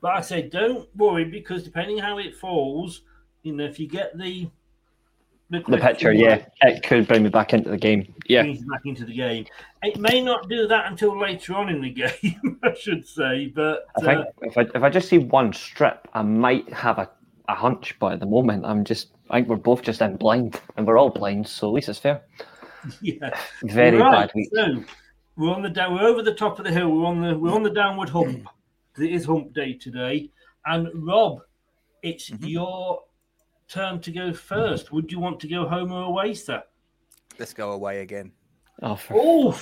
But I say, don't worry because depending how it falls, you know, if you get the The question picture, yeah, it could bring me back into the game. Yeah, back into the game. It may not do that until later on in the [LAUGHS] game, I should say. But I think uh, if I if I just see one strip, I might have a, a hunch. But at the moment, I'm just I think we're both just in blind, and we're all blind, so at least it's fair. [LAUGHS] yeah, Very Right, bad week. So we're on the down. We're over the top of the hill. We're on the we're on the downward hump. It is hump day today, and Rob, it's Mm-hmm. your turn to go first. Would you want to go home or away, sir? Let's go away again. Oh, for Oh,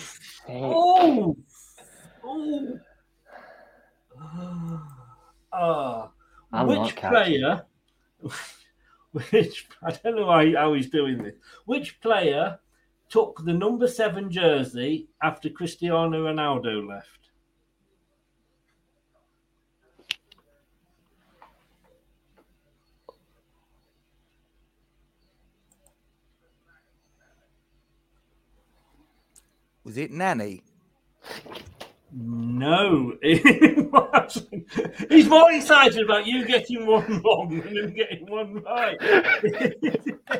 oh, oh. Ah, I'm which player? [LAUGHS] Which I don't know why, how he's doing this. Which player took the number seven jersey after Cristiano Ronaldo left? Was it Nani? No, [LAUGHS] it wasn't. He's more excited about you getting one wrong than him getting one right. it's, [LAUGHS] uh,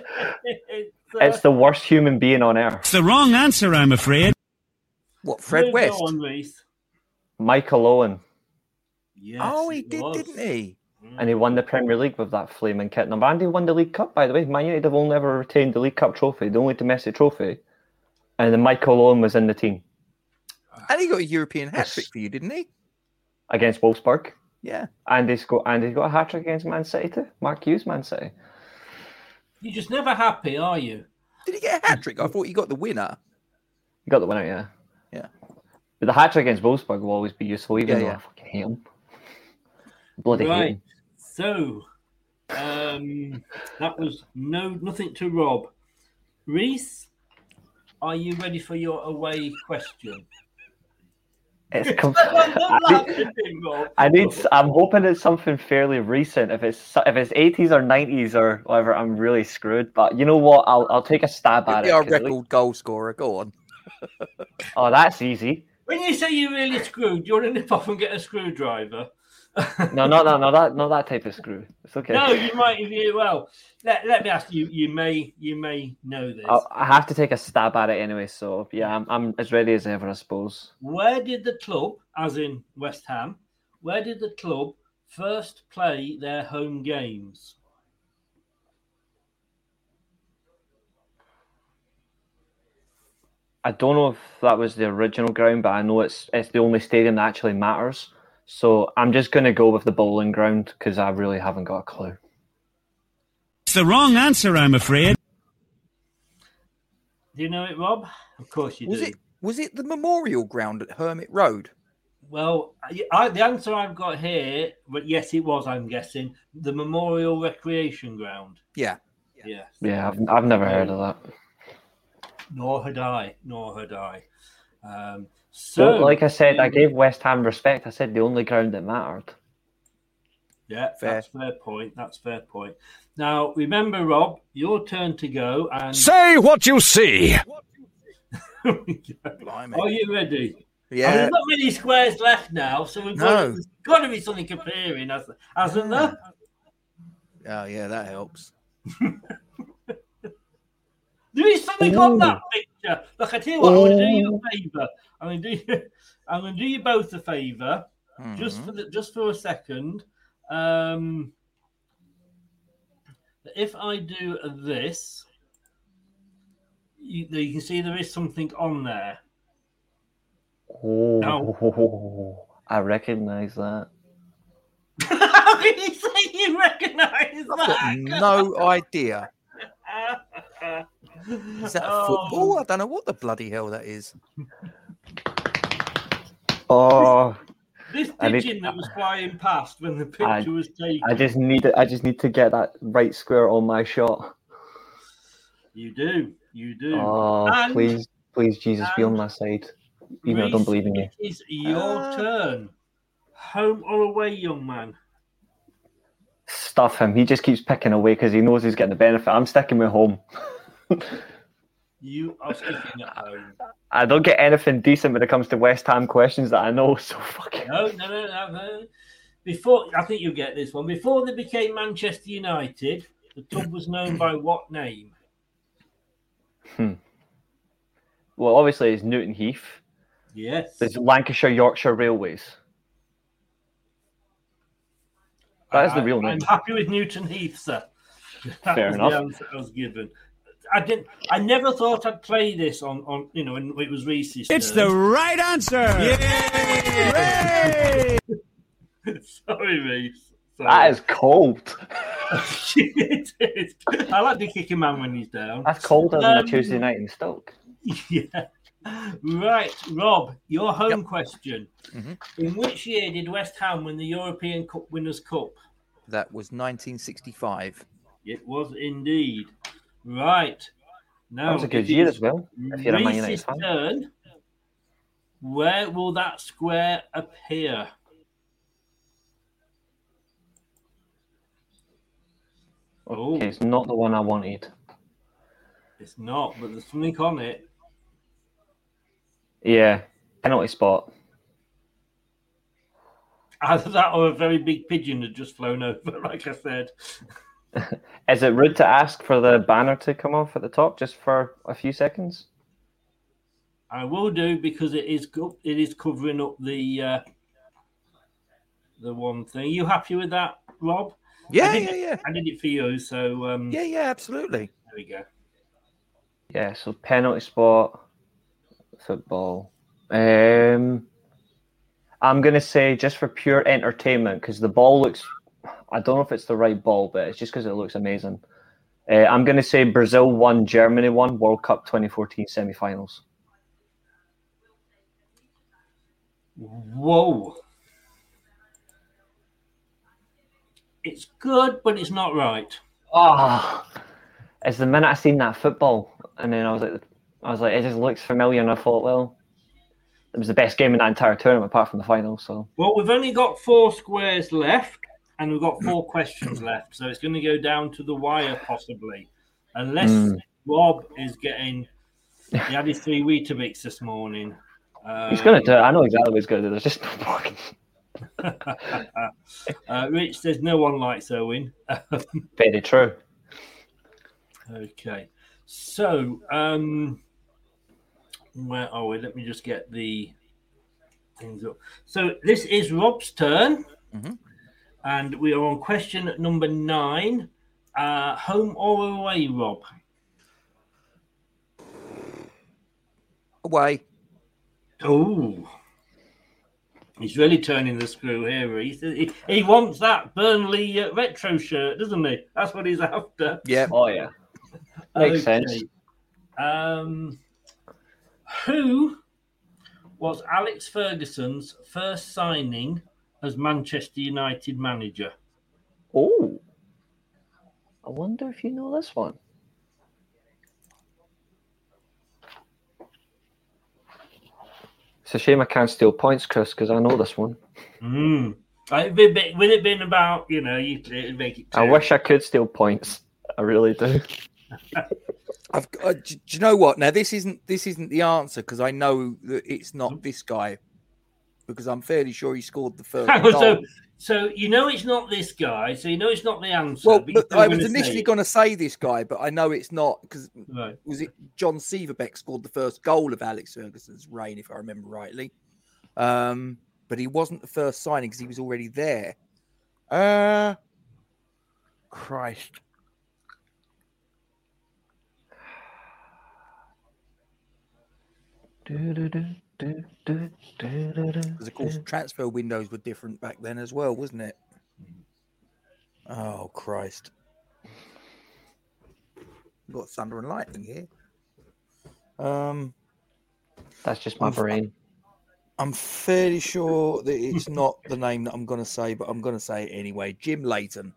It's the worst human being on earth. It's the wrong answer, I'm afraid. What, Fred You go West? on, Michael Owen, Yes, oh, he did, was. didn't he? and he won the Premier League with that flaming kit number. And he won the League Cup, by the way. Man United have only ever retained the League Cup trophy, the only domestic trophy. And then Michael Owen was in the team And he got a European hat trick for you, didn't he? against Wolfsburg. Yeah. And he's got and he's got a hat trick against Man City too. Mark Hughes, Man City. You're just never happy, are you? Did he get a hat trick? I thought he got the winner. He got the winner, yeah. Yeah. But the hat trick against Wolfsburg will always be useful, even Yeah, though yeah. I fucking hate him. Bloody hate Right. him. So, um, that was no nothing to Rob. Reese, are you ready for your away question? It's [LAUGHS] com- I'm need. I need. I'm hoping it's something fairly recent. If it's if it's 80s or 90s or whatever, I'm really screwed. But you know what? I'll I'll take a stab He'll at be it. our 'cause at record goal scorer. Go on. Oh, that's easy. When you say you're really screwed, do you want to nip off and get a screwdriver? [LAUGHS] No, not that, no, that not that type of screw. It's okay. No, you might. If you well, let, let me ask you. You may you may know this. I'll, I have to take a stab at it anyway. So yeah, I'm I'm as ready as ever, I suppose. Where did the club, as in West Ham, where did the club first play their home games? I don't know if that was the original ground, but I know it's it's the only stadium that actually matters. So I'm just going to go with the bowling ground because I really haven't got a clue. It's the wrong answer, I'm afraid. Do you know it, Rob? Of course you Was do. it was it the memorial ground at Hermit Road? Well, I, I, the answer I've got here, but yes, it was. I'm guessing the Memorial Recreation Ground. Yeah. Yes. Yeah, I've I've never heard of that. Nor had I. Nor had I. Um, So, so, like I said, I gave West Ham respect. I said the only ground that mattered. Yeah, Fair. that's fair point. That's fair point. Now, remember, Rob, your turn to go. And Say what you see. [LAUGHS] Blimey. are you ready? I mean, Yeah. there's not many squares left now, so we've got, No. there's got to be something appearing, hasn't hasn't there? Oh yeah, that helps. [LAUGHS] There is something on that picture. Look, I tell you what, I'm going to do you a favour. I'm going to do you, I'm going to do you both a favour, just for the, just for a second. Um, if I do this, you, you can see there is something on there. Oh, I recognise that. [LAUGHS] How can you say you recognise I've got that? no idea. [LAUGHS] Is that a Oh. football? I don't know what the bloody hell that is. Oh, This I need- pigeon that was flying past when the picture I- was taken. I just need I just need to get that right square on my shot. You do. You do. Oh, And please, please, Jesus, be on my side. Even though I don't believe in you. It is your Uh, turn. Home or away, young man? Stuff him. He just keeps picking away because he knows he's getting the benefit. I'm sticking with home. [LAUGHS] You are sticking at home. I don't get anything decent when it comes to West Ham questions that I know. [LAUGHS] So fucking. No, no, no, no, no. Before, I think you'll get this one. Before they became Manchester United, the club was known by what name? Hmm. Well, obviously it's Newton Heath. Yes. There's Lancashire Yorkshire Railways. That is the real name. I'm happy with Newton Heath, sir. [LAUGHS] That Fair was enough. the answer I was given. I didn't. I never thought I'd play this on, on you know, when it was Reese's. It's turn. the right answer. [LAUGHS] Sorry, Reese. Sorry. That is cold. [LAUGHS] it is. I like to kick a man when he's down. That's colder than a Um, Tuesday night in Stoke. Yeah. Right, Rob, your home question. Mhm. In which year did West Ham win the European Cup Winners' Cup? That was 1965. It was indeed. Right. Now, That was a good year as well. If you're a Man United Reese's fan. turn. Where will that square appear? Oh, Okay, it's not the one I wanted. it's not, but there's something on it. Yeah, penalty spot. [LAUGHS] Either that or a very big pigeon had just flown over, [LAUGHS] like I said. [LAUGHS] Is it rude to ask for the banner to come off at the top just for a few seconds? I will do because it is co- it is covering up the uh, the one thing. you happy with that, Rob? Yeah, I did yeah, it- yeah. I did it for you, so um, Yeah, yeah, absolutely. there we go. Yeah, so penalty spot, football. Um, I'm gonna say just for pure entertainment because the ball looks. I don't know if it's the right ball, but it's just because it looks amazing. Uh, I'm gonna say Brazil won, Germany won World Cup 2014 semi-finals. Whoa. It's good, but it's not right. Oh, it's the minute I seen that football, and then I was like, I was like, it just looks familiar, and I thought, well, it was the best game in that entire tournament apart from the final. So Well, we've only got four squares left, and we've got four questions left, so it's going to go down to the wire possibly, unless Mm. Rob is getting. He had his three Weetabix this morning. Um, he's gonna do. I know exactly what he's gonna do. There's just no point. [LAUGHS] uh, Rich says no one likes Owen. [LAUGHS] Very true. okay, so um, where are we? Let me just get the things up. So this is Rob's turn, Mhm. And we are on question number nine. Uh, home or away, Rob? Away. Oh, he's really turning the screw here. Reece. He, he wants that Burnley uh, retro shirt, doesn't he? That's what he's after. Yeah. Oh yeah, makes sense. Um, who was Alex Ferguson's first signing as Manchester United manager? Oh, I wonder if you know this one. It's a shame I can't steal points, Chris, because I know this one. Mm. It'd be a bit- Would it been about you know you it'd make it? I wish I could steal points. I really do. [LAUGHS] I've got, uh, do, do you know what? Now this isn't this isn't the answer because I know that it's not this guy because I'm fairly sure he scored the first [LAUGHS] so, so you know it's not this guy, so you know it's not the answer. well, look, I was initially going to say this guy, but I know it's not because Right. was it John Sivebaek scored the first goal of Alex Ferguson's reign, if I remember rightly. Um, but he wasn't the first signing because he was already there. Uh, Christ. [SIGHS] Because of course [LAUGHS] transfer windows were different back then as well, wasn't it? Oh Christ! We've got thunder and lightning here. Um, That's just my I'm- brain. I'm fairly sure that it's not the name that I'm going to say, but I'm going to say it anyway. Jim Leighton.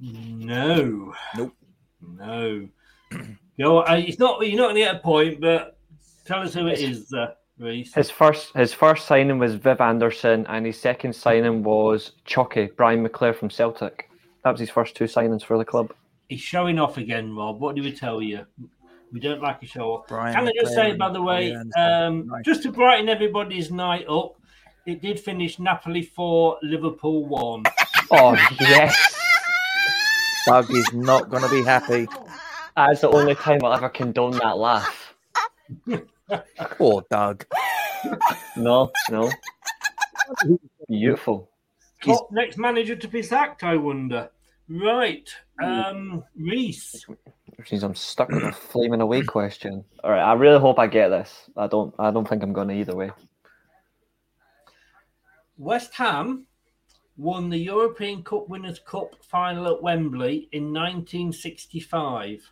No. Nope. No. [CLEARS THROAT] Go. on, uh, It's not. You're not going to get a point, but tell us who it is, uh, Reese. His first his first signing was Viv Anderson, and his second signing was Chucky Brian McClair from Celtic. That was his first two signings for the club. He's showing off again, Rob. What do we tell you? We don't like a show off. Brian Can I just say, by the way, um, Nice. just to brighten everybody's night up, it did finish Napoli four, Liverpool one. [LAUGHS] Oh yes, Doug is not going to be happy. that's the only time I'll ever condone that laugh. [LAUGHS] Poor Doug. No, no. Beautiful. Top next manager to be sacked, I wonder. Right, um, Reese. Which means I'm stuck with a flaming away question. All right, I really hope I get this. I don't. I don't think I'm going to either way. West Ham won the European Cup Winners' Cup final at Wembley in 1965.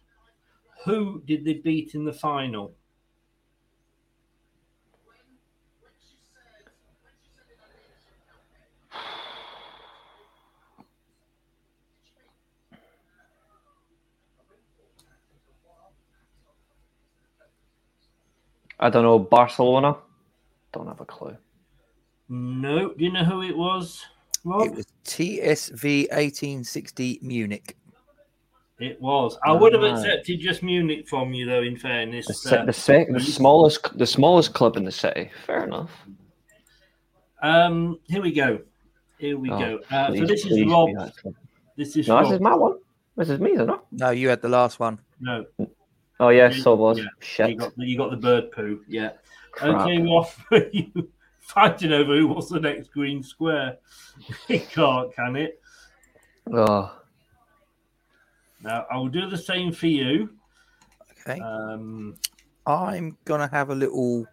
Who did they beat in the final? I don't know. Barcelona. Don't have a clue. No, do you know who it was? Rob? It was TSV 1860 Munich. It was. I would have accepted just Munich from you, though. In fairness, The, se- uh, the, sec- the smallest, the smallest club in the city. Fair enough. um, here we go. Here we Oh, go. Uh, so this is Rob. This is No, Rob. this is my one. This is me, isn't it? No, you had the last one. No. Oh yes, so was. Yeah, Shit. You got, the, you got the bird poo. Yeah. Crap. [LAUGHS] Okay, Rob, you fighting over who wants the next green square. [LAUGHS] it can't, can it? Oh, Now I will do the same for you. Okay. Um, I'm gonna have a little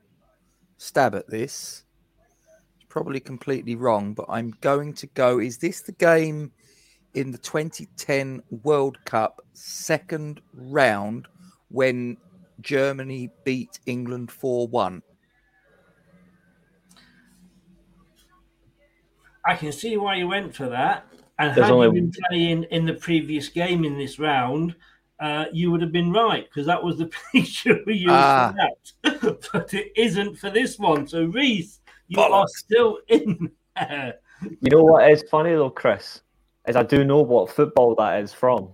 stab at this. It's probably completely wrong, but I'm going to go. Is this the game in the 2010 World Cup second round when Germany beat England 4 1? I can see why you went for that. And There's had only- you been playing in the previous game in this round, uh, you would have been right because that was the [LAUGHS] picture we used Ah. for that. [LAUGHS] but it isn't for this one. So, Reese, you are still in there. you know what is funny though, Chris? Is I do know what football that is from.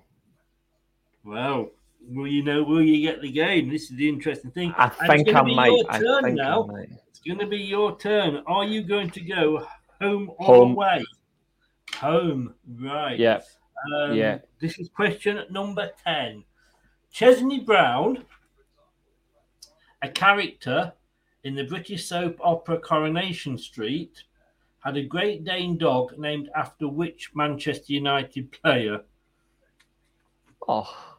Well, will you know? Will you get the game? This is the interesting thing. I And think I might. Your I turn think I now. might. It's going to be your turn. Are you going to go home or Home. away? Home, right. Yeah. Um, Yeah. This is question number 10. Chesney Brown, a character in the British soap opera Coronation Street, had a Great Dane dog named after which Manchester United player? Oh.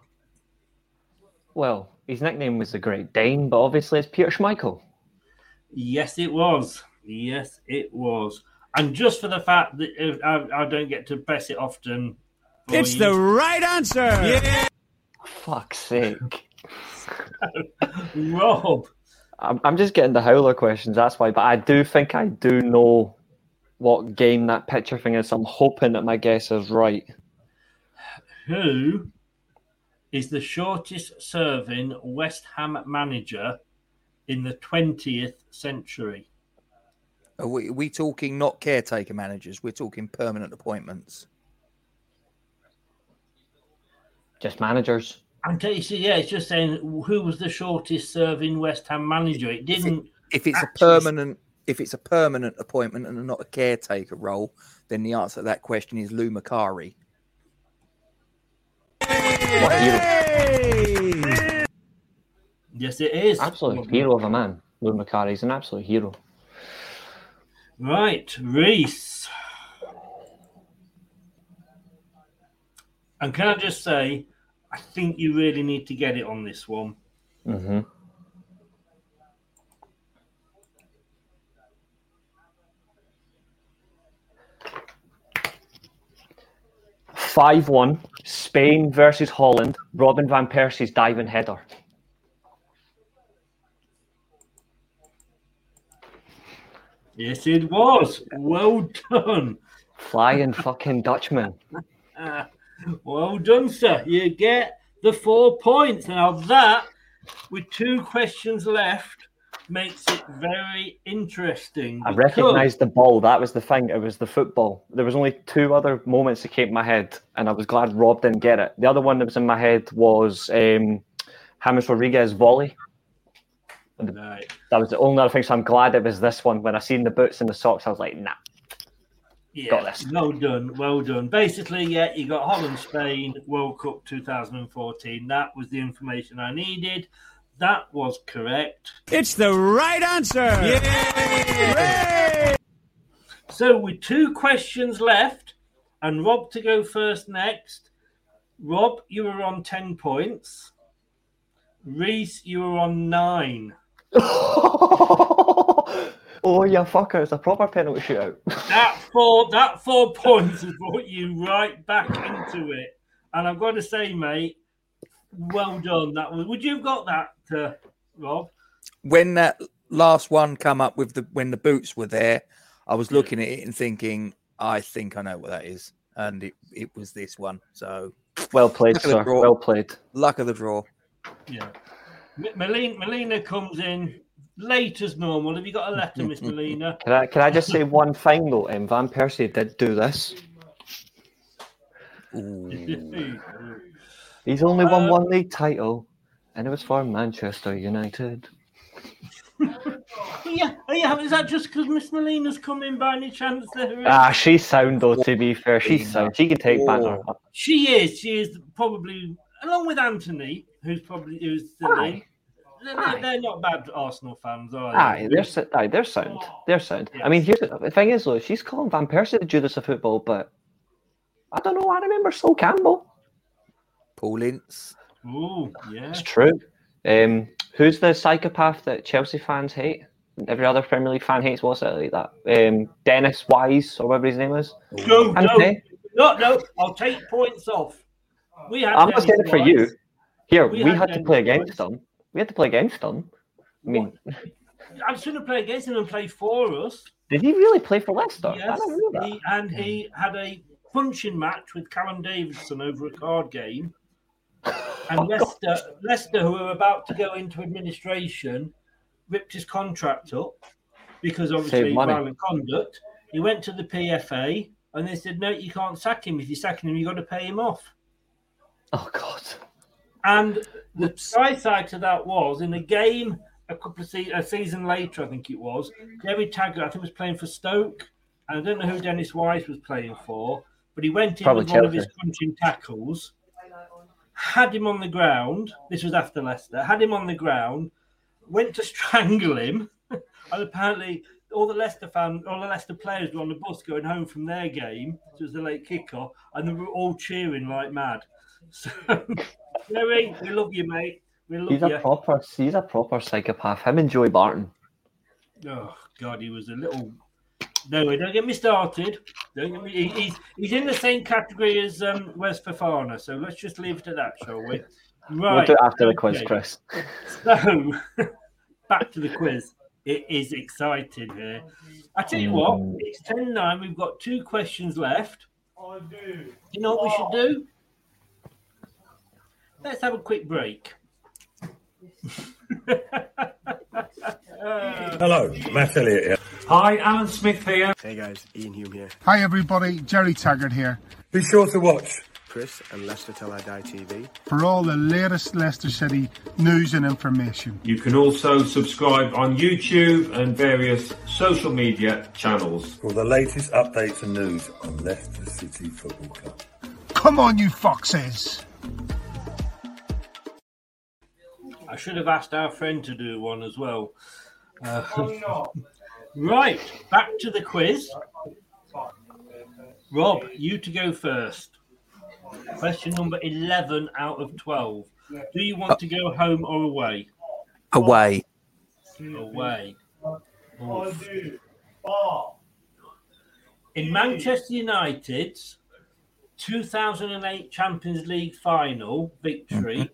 Well, his nickname was the Great Dane, but obviously it's Peter Schmeichel. Yes, it was. Yes, it was. And just for the fact that uh, I, I don't get to press it often. It's you, the right answer. Yeah. [LAUGHS] Fuck's sake. [LAUGHS] Rob. I'm, I'm just getting the howler questions, that's why. But I do think I do know what game that picture thing is. I'm hoping that my guess is right. who is the shortest serving West Ham manager in the 20th century? Are we, are we talking not caretaker managers? We're talking permanent appointments. Just managers. I'm telling you, yeah, it's just saying who was the shortest serving West Ham manager. It didn't. If it's a permanent, if it's a permanent appointment and not a caretaker role, then the answer to that question is Lou Macari. Yes, it is. Absolute hero of a man. Lou Macari's an absolute hero. Right, Reese. And can I just say, I think you really need to get it on this one. Mm-hmm. Five one, Spain versus Holland. Robin van Persie's diving header. Yes, it was. Well done. Flying fucking Dutchman. [LAUGHS] Well done, sir. You get the four points. Now that, with two questions left, makes it very interesting. I recognised the ball. That was the thing. It was the football. There was only two other moments that came to my head, and I was glad Rob didn't get it. The other one that was in my head was um, James Rodriguez volley. Right. That was the only other thing. So I'm glad it was this one. When I seen the boots and the socks, I was like, nah. Yeah, Got this. well done, well done. Basically, yeah, you got Holland, Spain, World Cup 2014. That was the information I needed. That was correct. It's the right answer. Yeah. So, with two questions left, and Rob to go first next. Rob, you were on 10 points. Reese, you were on nine. [LAUGHS] Oh, you fucker. It's a proper penalty shootout. [LAUGHS] That four, that four points has brought you right back into it. And I've got to say, mate, well done. That was. Would you have got that, uh, Rob? When that last one come up with the when the boots were there, I was looking at it and thinking, I think I know what that is, and it, it was this one. So Well played, Luck of the sir. draw. Well played. luck of the draw. Yeah. M- Melina, Melina comes in late as normal. Have you got a letter, Miss [LAUGHS] Melina? Can I, can I just say one thing, though? Um, Van Persie did do this. [LAUGHS] He's only won Uh, one league title, and it was for Manchester United. [LAUGHS] yeah, oh, yeah. Is that just because Miss Melina's coming by any chance? There? Ah, she's sound, though, to be fair. She's sound. She can take banter. She is. She is probably along with Anthony, who's probably who's still in. Aye. They're, Aye. they're, they're not bad Arsenal fans, are they? Aye, they're aye, they're sound. They're sound. I mean, here's the the thing is though, she's calling Van Persie the Judas of football, but I don't know. I remember Sol Campbell. Paul Ince. Ooh, yeah. It's true. Um, who's the psychopath that Chelsea fans hate? Every other Premier League fan hates. What's it like that? Um, Dennis Wise or whatever his name is. No, no, Anthony? no, no. I'll take points off. We had. I'm not Dennis saying it for Wise. you. Here, We we, had had, to Dennis play Wise. against them. We had to play against them. I mean, I'm going to play against him and play for us. did he really play for Leicester? I Yes, don't know that. he, and he had a punching match with Callum Davidson over a card game. And oh, Leicester, Leicester, who were about to go into administration, ripped his contract up because obviously violent conduct. He went to the PFA and they said, "No, you can't sack him. If you're sacking him, you got to pay him off." Oh God. And the side side to that was in a game a couple of se- a season later, I think it was. David Taggart, I think, was playing for Stoke, and I don't know who Dennis Wise was playing for, but he went in Probably with one of his Chelsea. crunching tackles, had him on the ground. This was after Leicester. Had him on the ground, went to [LAUGHS] strangle him, and apparently. All the Leicester fans, all the Leicester players were on the bus going home from their game. So it was the late kickoff, and they were all cheering like mad. [LAUGHS] So, Gerry, we love you, mate. We love He's you. a proper. He's a proper psychopath. Him and Joey Barton. Oh God, he was a little. No, don't get me started. Don't get me. he- He's he's in the same category as um, Wes Fofana, so let's just leave it at that, shall we? Right. We'll do it after the quiz, okay. Chris. So, [LAUGHS] back to the quiz. It is exciting here. I tell you what, it's 10 9. We've got two questions left. I do. You know what we should do? Let's have a quick break. [LAUGHS] Hello, Matt Elliott here. Hi, Alan Smith here. Hey guys, Iain Hume here. Hi everybody, Gerry Taggart here. Be sure to watch Chris and Leicester Till I Die TV for all the latest Leicester City news and information. You can also subscribe on YouTube and various social media channels. for the latest updates and news on Leicester City Football Club. Come on, you foxes! I should have asked our friend to do one as well. Uh, [LAUGHS] right, back to the quiz. Rob, you to go first. Question number 11 out of 12. Do you want to go home or away? Away. Away. Oof. In Manchester United's 2008 Champions League final victory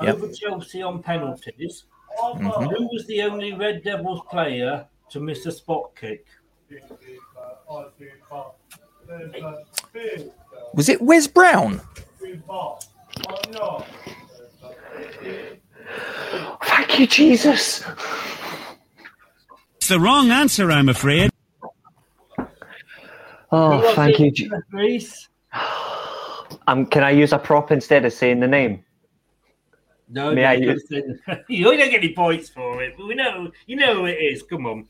Yep. over Chelsea on penalties, Mhm. who was the only Red Devils player to miss a spot kick? Was it Wes Brown? Thank you, Jesus. It's the wrong answer, I'm afraid. Oh, thank you. Jesus. Um, can I use a prop instead of saying the name? No, May no, I you use- don't [LAUGHS] you don't get any points for it, but we know you know who it is. Come on.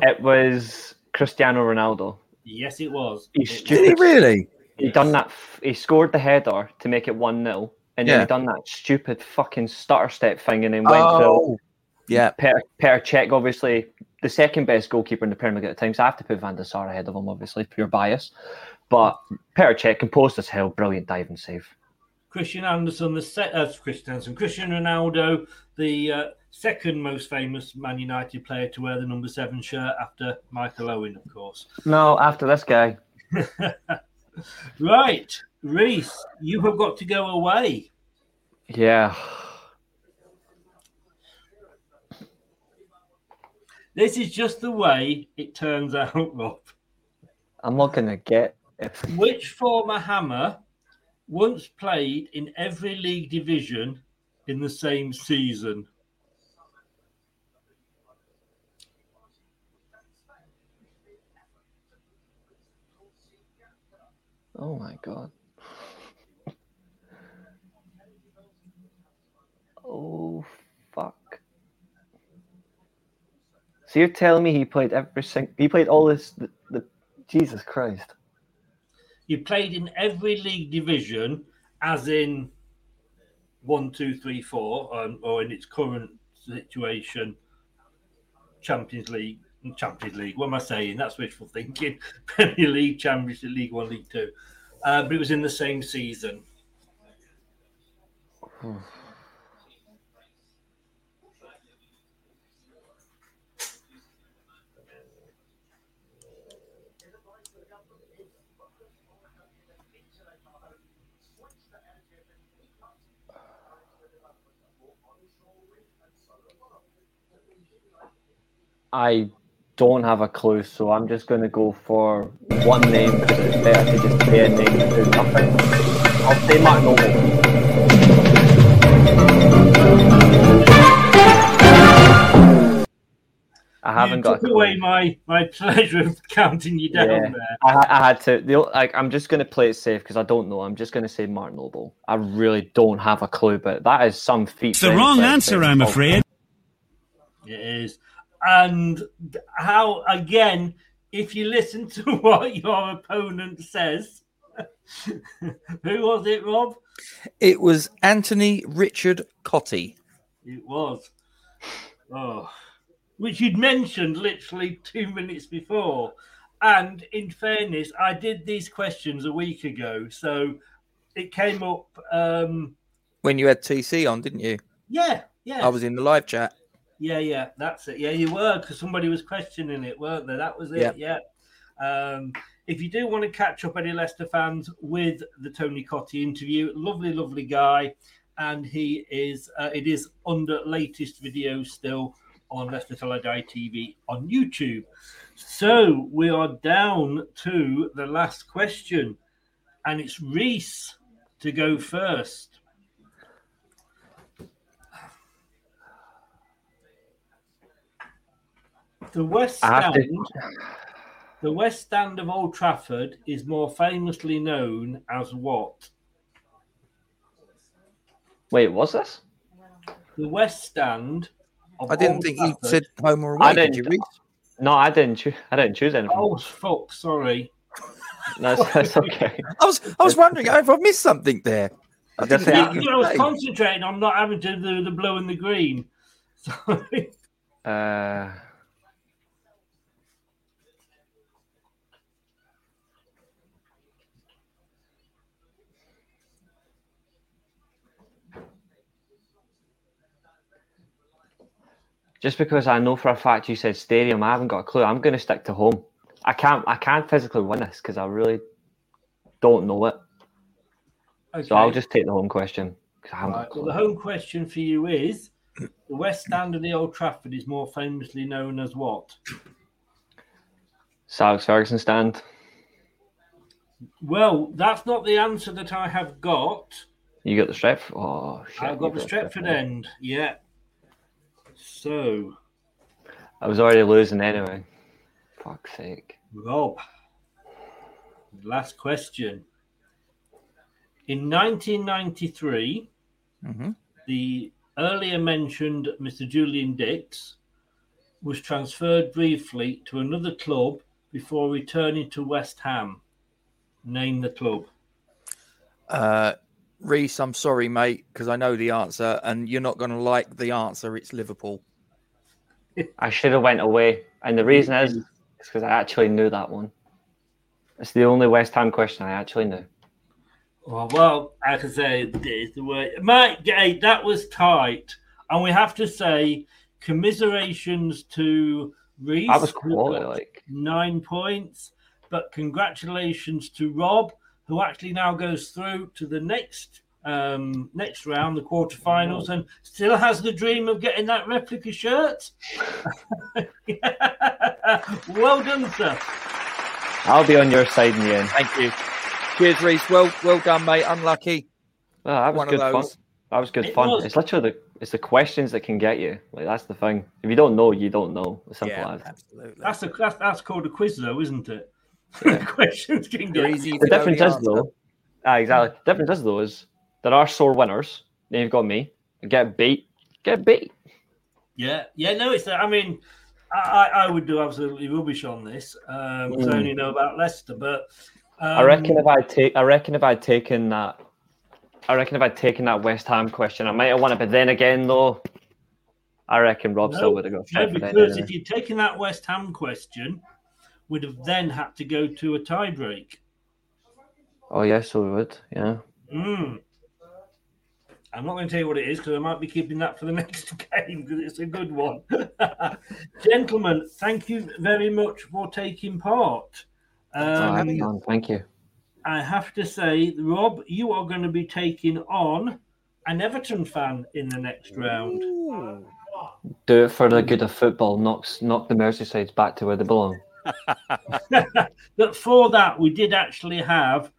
It was Cristiano Ronaldo. Yes, it was. He's stupid. Did he really? He done that. f- He scored the header to make it one 0 and then Yeah. he done that stupid fucking stutter step thing, and then went Oh, yeah. to Peter, Peter Cech, obviously the second best goalkeeper in the Premier League at the time. So I have to put Van der Sar ahead of him, obviously pure bias. But Peter Cech composed as hell, brilliant diving save. Christian Anderson, the set uh, Christian Anderson, Christian Ronaldo, the uh, second most famous Man United player to wear the number seven shirt after Michael Owen, of course. [LAUGHS] No, after this guy, Right, Reese, you have got to go away. yeah. This is just the way it turns [LAUGHS] out, Rob. I'm not gonna get it. Which former Hammer once played in every league division in the same season? Oh my god. Oh fuck. So you're telling me he played every single he played all this the, the Jesus Christ. He played in every league division, as in one, two, three, four, um, or in its current situation, Champions League, Champions League. What am I saying? That's wishful thinking. [LAUGHS] Premier League, Championship League One, League Two. Uh, but it was in the same season. I don't have a clue, so I'm just going to go for one name because it's better to just say a name than do nothing. I'll say Mark Noble. I haven't you got. took clue. away my my pleasure of counting you down Yeah, there. I, I had to. The, like, I'm just going to play it safe because I don't know. I'm just going to say Mark Noble. I really don't have a clue, but that is some feat. It's the wrong answer, I'm oh. afraid. It is. And how, again, if you listen to [LAUGHS] what your opponent says, [LAUGHS] who was it, Rob? It was Anthony Richard Cottee. It was. Oh. Which you'd mentioned literally two minutes before. And in fairness, I did these questions a week ago. So it came up. Um, When you had TC on, didn't you? yeah, yeah. I was in the live chat. Yeah, yeah, that's it. Yeah, you were because somebody was questioning it, weren't they? That was it. Yeah. Um, if you do want to catch up any Leicester fans with the Tony Cottee interview, lovely, lovely guy, and he is. Uh, it is under latest video still on Leicester Till I Die TV on YouTube. So we are down to the last question, and it's Reese to go first. The West I have to- Stand, the West Stand of Old Trafford is more famously known as what? Wait, was this? The West Stand. Of I didn't Old think you said home or away. I Did didn't. you, Reece? No, I didn't. Choose, I didn't choose anything. Oh fuck! Sorry. That's, that's okay. I was I was wondering if I missed something there. I Just didn't say- hear You you know, I was say. concentrating on not having to do the blue and the green. [LAUGHS] Sorry. Uh, just because I know for a fact you said stadium, I haven't got a clue. I'm going to stick to home. I can't. I can't physically win this because I really don't know it. Okay. So I'll just take the home question because I haven't got a Right, well, the home question for you is: the West Stand of the Old Trafford is more famously known as what? Sir Alex Ferguson stand. Well, that's not the answer that I have got. You got the Stretford. Oh shit! I've got the Stretford end. Yeah. So, I was already losing anyway. Fuck's sake. Rob, last question. In 1993, Mhm. the earlier mentioned Mr. Julian Dicks was transferred briefly to another club before returning to West Ham. Name the club. Uh, Reese, I'm sorry, mate, because I know the answer, and you're not going to like the answer. It's Liverpool. I should have went away, and the reason is [LAUGHS] because I actually knew that one. It's the only West Ham question I actually knew. Oh, well, well, I can say this the word. Mike Gay, that was tight. And we have to say, commiserations to Reese. That was who quality, like. nine points. But congratulations to Rob, who actually now goes through to the next um next round, the quarterfinals, and still has the dream of getting that replica shirt. [LAUGHS] well done, sir. I'll be on your side in the end. Thank you. Cheers, Reese. Well, well done, mate. Unlucky. Well, that was One of good fun. That was good It fun. was. It's literally the it's the questions that can get you. Like that's the thing. If you don't know, you don't know. As simple Yeah, as. absolutely. That's a that's, that's called a quiz, though, isn't it? [LAUGHS] Questions can get easy. The difference the is though. Ah, exactly. The difference is though is there are sore winners. Then you've got me. Get beat. Get beat. Yeah, yeah, no, it's. I mean, I, I would do absolutely rubbish on this um, 'cause I Mm. only know about Leicester, but um, I reckon if I take, I reckon if I'd taken that I reckon if I'd taken that West Ham question, I might have won it. But then again, though, I reckon Rob still would have got no, five for that because if you'd taken that West Ham question, we'd have then had to go to a tiebreak. Oh yes, so we would. Yeah. Mm. I'm not going to tell you what it is because I might be keeping that for the [LAUGHS] next game because it's a good one. [LAUGHS] Gentlemen, thank you very much for taking part. Oh, Um, have fun. Thank you. I have to say, Rob, you are going to be taking on an Everton fan in the next round. Do it for the good of football. Knocks knock the Merseysides back to where they belong. [LAUGHS] but for that, we did actually have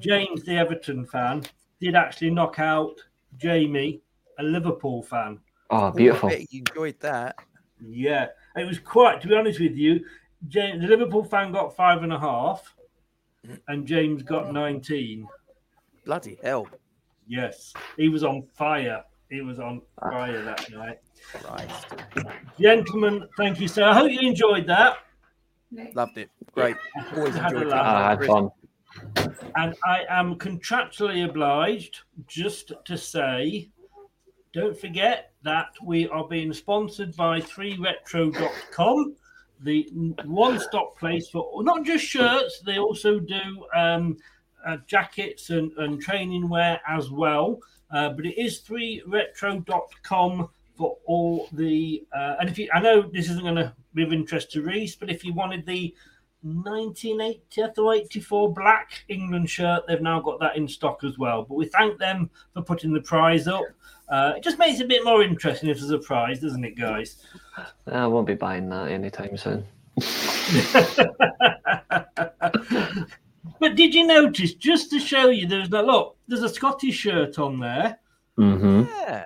James, the Everton fan, did actually knock out Jamie, a Liverpool fan. Oh, beautiful. I you enjoyed that. Yeah, it was quite. To be honest with you, James, the Liverpool fan got five and a half, and James got nineteen. Bloody hell! Yes, he was on fire. He was on fire that night. Christ. Gentlemen, thank you, sir. I hope you enjoyed that. Loved it. Great. Always Had enjoyed laugh. Ah, I had fun. And I am contractually obliged just to say don't forget that we are being sponsored by 3retro.com, the one stop place for not just shirts, they also do um, uh, jackets and, and training wear as well. Uh, but it is 3retro.com for all the. Uh, and if you, I know this isn't going to be of interest to Reese, but if you wanted the 1980 or 84 black England shirt. They've now got that in stock as well. But we thank them for putting the prize up. Uh, it just makes it a bit more interesting if there's a prize, doesn't it, guys? I won't be buying that anytime soon. [LAUGHS] But did you notice, just to show you, there's a look, there's a Scottish shirt on there. hmm Yeah.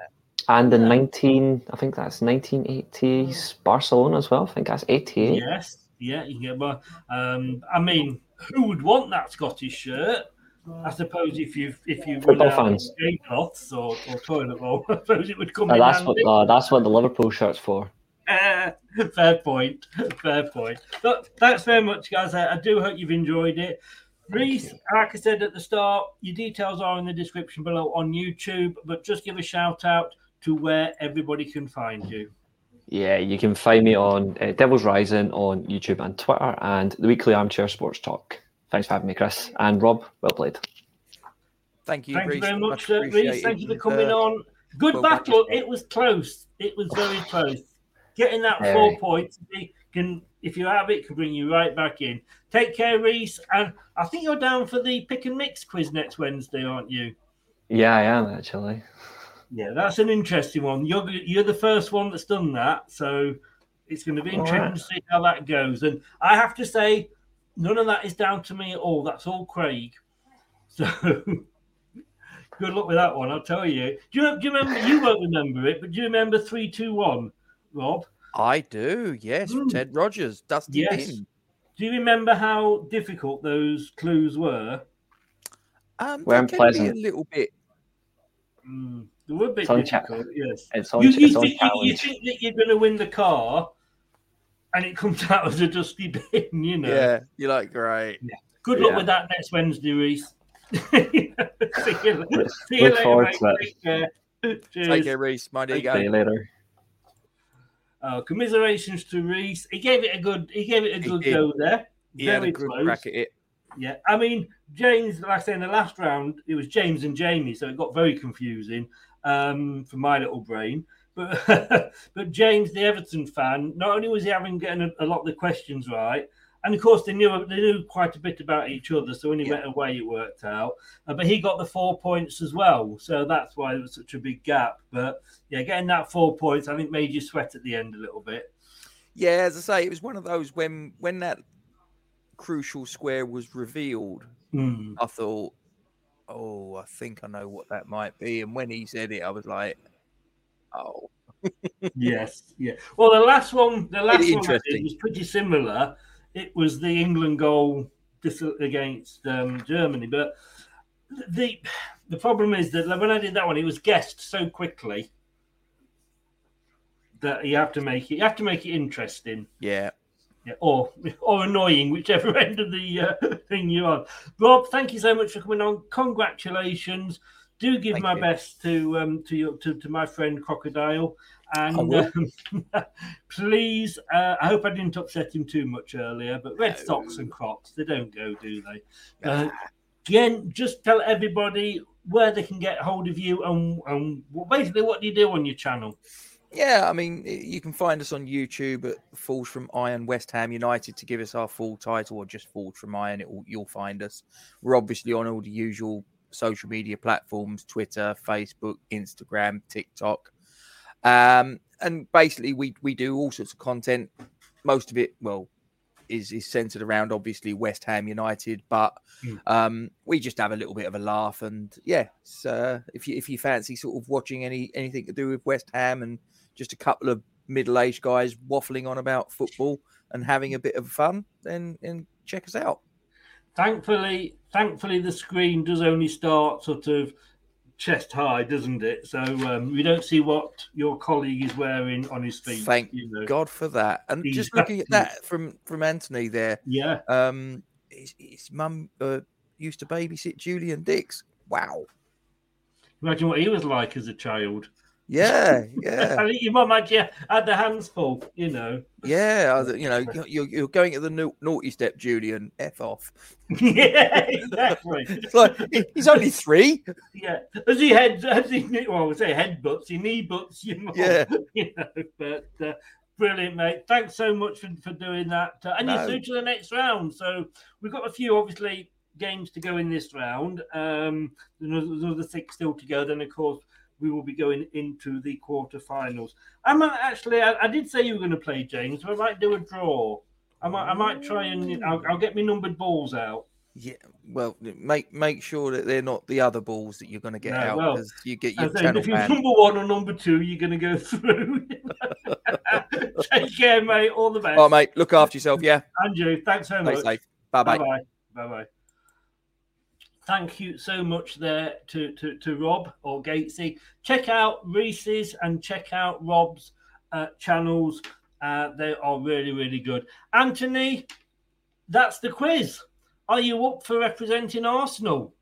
And in 19, I think that's 1980s Barcelona as well. I think that's 88. Yes, yeah, you get but um, I mean, who would want that Scottish shirt? I suppose if you if you Football run out of fans. cloths or, or toilet roll, [LAUGHS] I suppose it would come Uh, in that's handy. what uh, that's what the Liverpool shirt's for. Uh, [LAUGHS] fair point. Fair point. But thanks very much, guys. I, I do hope you've enjoyed it. Reese, like I said at the start, your details are in the description below on YouTube, but just give a shout out to where everybody can find you. Yeah, you can find me on uh, Devil's Rising on YouTube and Twitter, and the weekly Armchair Sports Talk. Thanks for having me, Chris and Rob. Well played. Thank you, Thank you very much, Much uh, Reese. Thank you for coming uh, on. Good well battle. yourself. It was close. It was very [SIGHS] close. Getting that Very. four points can, if you have it, can bring you right back in. Take care, Reese. And I think you're down for the pick and mix quiz next Wednesday, aren't you? Yeah, I am actually. Yeah, that's an interesting one. You're you're the first one that's done that, so it's going to be interesting right. to see how that goes. And I have to say, none of that is down to me at all. That's all Craig. [LAUGHS] So good luck with that one. I'll tell you. Do you, do you remember? You won't remember it, but do you remember three, two, one, Rob? I do, yes. Ted Rogers, Dusty. Yes. Bin. Do you remember how difficult those clues were? Um, We're they can be a little bit. Mm, they were a bit It's on cha- difficult. yes. It's on, you, you it's think, you, you think that you're going to win the car, and it comes [LAUGHS] out as a dusty bin, you know. Yeah, you're like, great. Good luck Yeah. with that next Wednesday, Reese. see [LAUGHS] you, see you later, mate. Take care. Cheers. Take care, Reese. Mind you Take go. See you later. Uh, commiserations to Reese. He gave it a good. He gave it a good did. go there. He had a Very good close. crack at it. Yeah, I mean James. Like I say in the last round, it was James and Jamie, so it got very confusing um, for my little brain. But [LAUGHS] but James, the Everton fan, not only was he having getting a, a lot of the questions right, and of course they knew they knew quite a bit about each other. So when he went away, it worked out. Uh, but he got the four points as well, so that's why there was such a big gap. But yeah, getting that four points, I think, made you sweat at the end a little bit. Yeah, as I say, it was one of those when when that crucial square was revealed. Hmm. I thought, oh, I think I know what that might be. And when he said it, I was like, oh, yes, yeah. Well, the last one, the last Pretty one I did was pretty similar. It was the England goal against um, Germany, but the the problem is that when I did that one, it was guessed so quickly that you have to make it. You have to make it interesting. yeah. Yeah, or or annoying, whichever [LAUGHS] end of the uh, thing you're on. Rob, thank you so much for coming on. Congratulations. Do give Thank my you. best to um, to your to, to my friend Crocodile, and um, [LAUGHS] please. Uh, I hope I didn't upset him too much earlier. But red socks and Crocs, they don't go, do they? Uh, again, just tell everybody where they can get hold of you and, and basically what do you do on your channel. Yeah, I mean, you can find us on YouTube at Falls from Iron West Ham United to give us our full title, or just Falls from Iron. Will, you'll find us. We're obviously on all the usual social media platforms: Twitter, Facebook, Instagram, TikTok. Um, and basically, we we do all sorts of content. Most of it, well, is is centered around obviously West Ham United, but Mm. um, we just have a little bit of a laugh. And yeah, so if you if you fancy sort of watching any anything to do with West Ham and just a couple of middle aged guys waffling on about football and having a bit of fun, then then check us out. Thankfully, thankfully, the screen does only start sort of chest high, doesn't it? So um, we don't see what your colleague is wearing on his feet. Thank you know. God for that. And just looking at that from from Anthony there, Yeah. um, his, his mum uh, used to babysit Julian Dicks. Wow. Imagine what he was like as a child. Yeah, [LAUGHS] yeah. I think your mum had, you, had the hands full, you know. Yeah, you know, [LAUGHS] you're- you're, going at the nau- naughty step, Julian. F off. [LAUGHS] yeah, exactly. Like he's only three. Yeah, as he head, as he well, I would say head butts, he knee butts, you know. Yeah. you know. But uh, brilliant, mate. Thanks so much for, for doing that, uh, and No. you're through to the next round. So we've got a few, obviously, games to go in this round. Um, there's another six still to go. Then, of course, we will be going into the quarterfinals. I might actually, I, I did say you were going to play James, but I might do a draw. I might, I might try and I'll, I'll get my numbered balls out. Yeah, well, make make sure that they're not the other balls that you're going to get No, out well, because you get your channel if you're banned. number one or number two, you're going to go [LAUGHS] through. [LAUGHS] Take care, mate. All the best. All right, mate. Look after yourself. Yeah. Andrew, thanks so Stay much. safe. Bye-bye. Bye bye. Thank you so much there to, to, to Rob or Gatesy. Check out Reese's and check out Rob's uh, channels. Uh, they are really, really good. Anthony, that's the quiz. Are you up for representing Arsenal?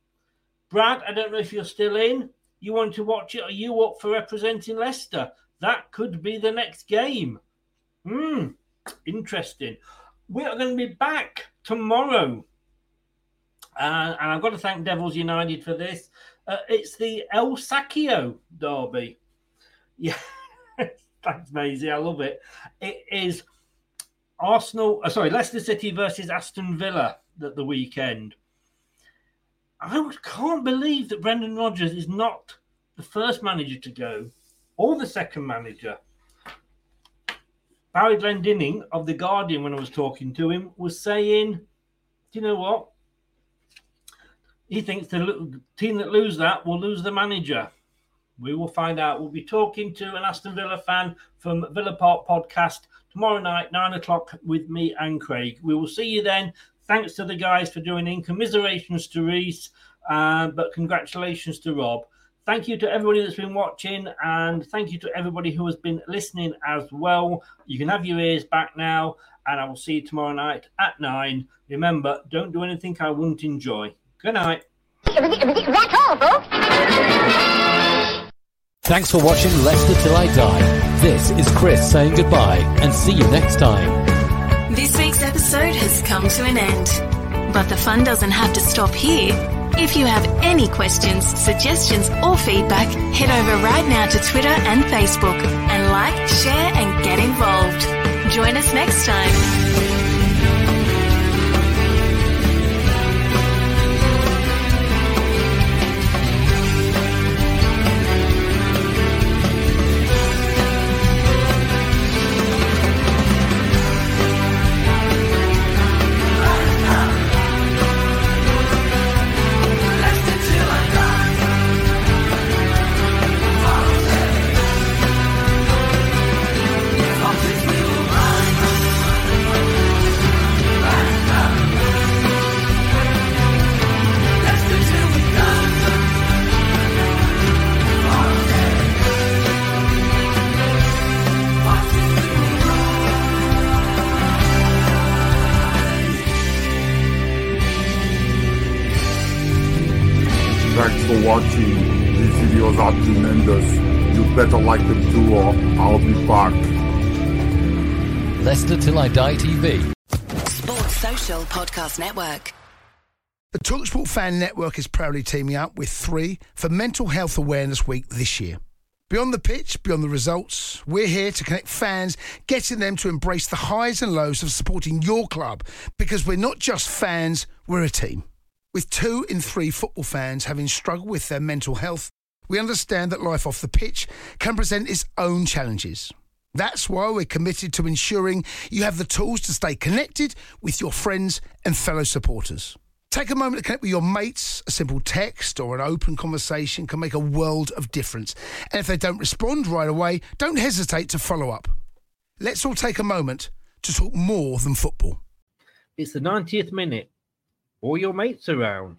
Brad, I don't know if you're still in. You want to watch it? Are you up for representing Leicester? That could be the next game. Hmm, interesting. We are going to be back tomorrow. Uh, and I've got to thank Devils United for this. Uh, it's the El Sacchio derby. [LAUGHS] Yeah, thanks, Maisie. I love it. It is Arsenal, uh, sorry, Leicester City versus Aston Villa at the weekend. I can't believe that Brendan Rodgers is not the first manager to go or the second manager. Barry Glendinning of The Guardian, when I was talking to him, was saying, Do you know what? He thinks the team that lose that will lose the manager. We will find out. We'll be talking to an Aston Villa fan from Villa Park Podcast tomorrow night, nine o'clock, with me and Craig. We will see you then. Thanks to the guys for joining. Commiserations to Reese, uh, but congratulations to Rob. Thank you to everybody that's been watching, and thank you to everybody who has been listening as well. You can have your ears back now, and I will see you tomorrow night at nine. Remember, don't do anything I won't enjoy. Good night. That's all, folks. Thanks for watching Leicester Till I Die. This is Chris saying goodbye and see you next time. This week's episode has come to an end. But the fun doesn't have to stop here. If you have any questions, suggestions, or feedback, head over right now to Twitter and Facebook and like, share, and get involved. Join us next time. You better like them too or I'll be back. Leicester Till I Die TV. Sports Social Podcast Network. The Talksport Fan Network is proudly teaming up with three for Mental Health Awareness Week this year. Beyond the pitch, beyond the results, we're here to connect fans, getting them to embrace the highs and lows of supporting your club because we're not just fans, we're a team. With two in three football fans having struggled with their mental health, we understand that life off the pitch can present its own challenges. That's why we're committed to ensuring you have the tools to stay connected with your friends and fellow supporters. Take a moment to connect with your mates. A simple text or an open conversation can make a world of difference. And if they don't respond right away, don't hesitate to follow up. Let's all take a moment to talk more than football. It's the 90th minute. All your mates around.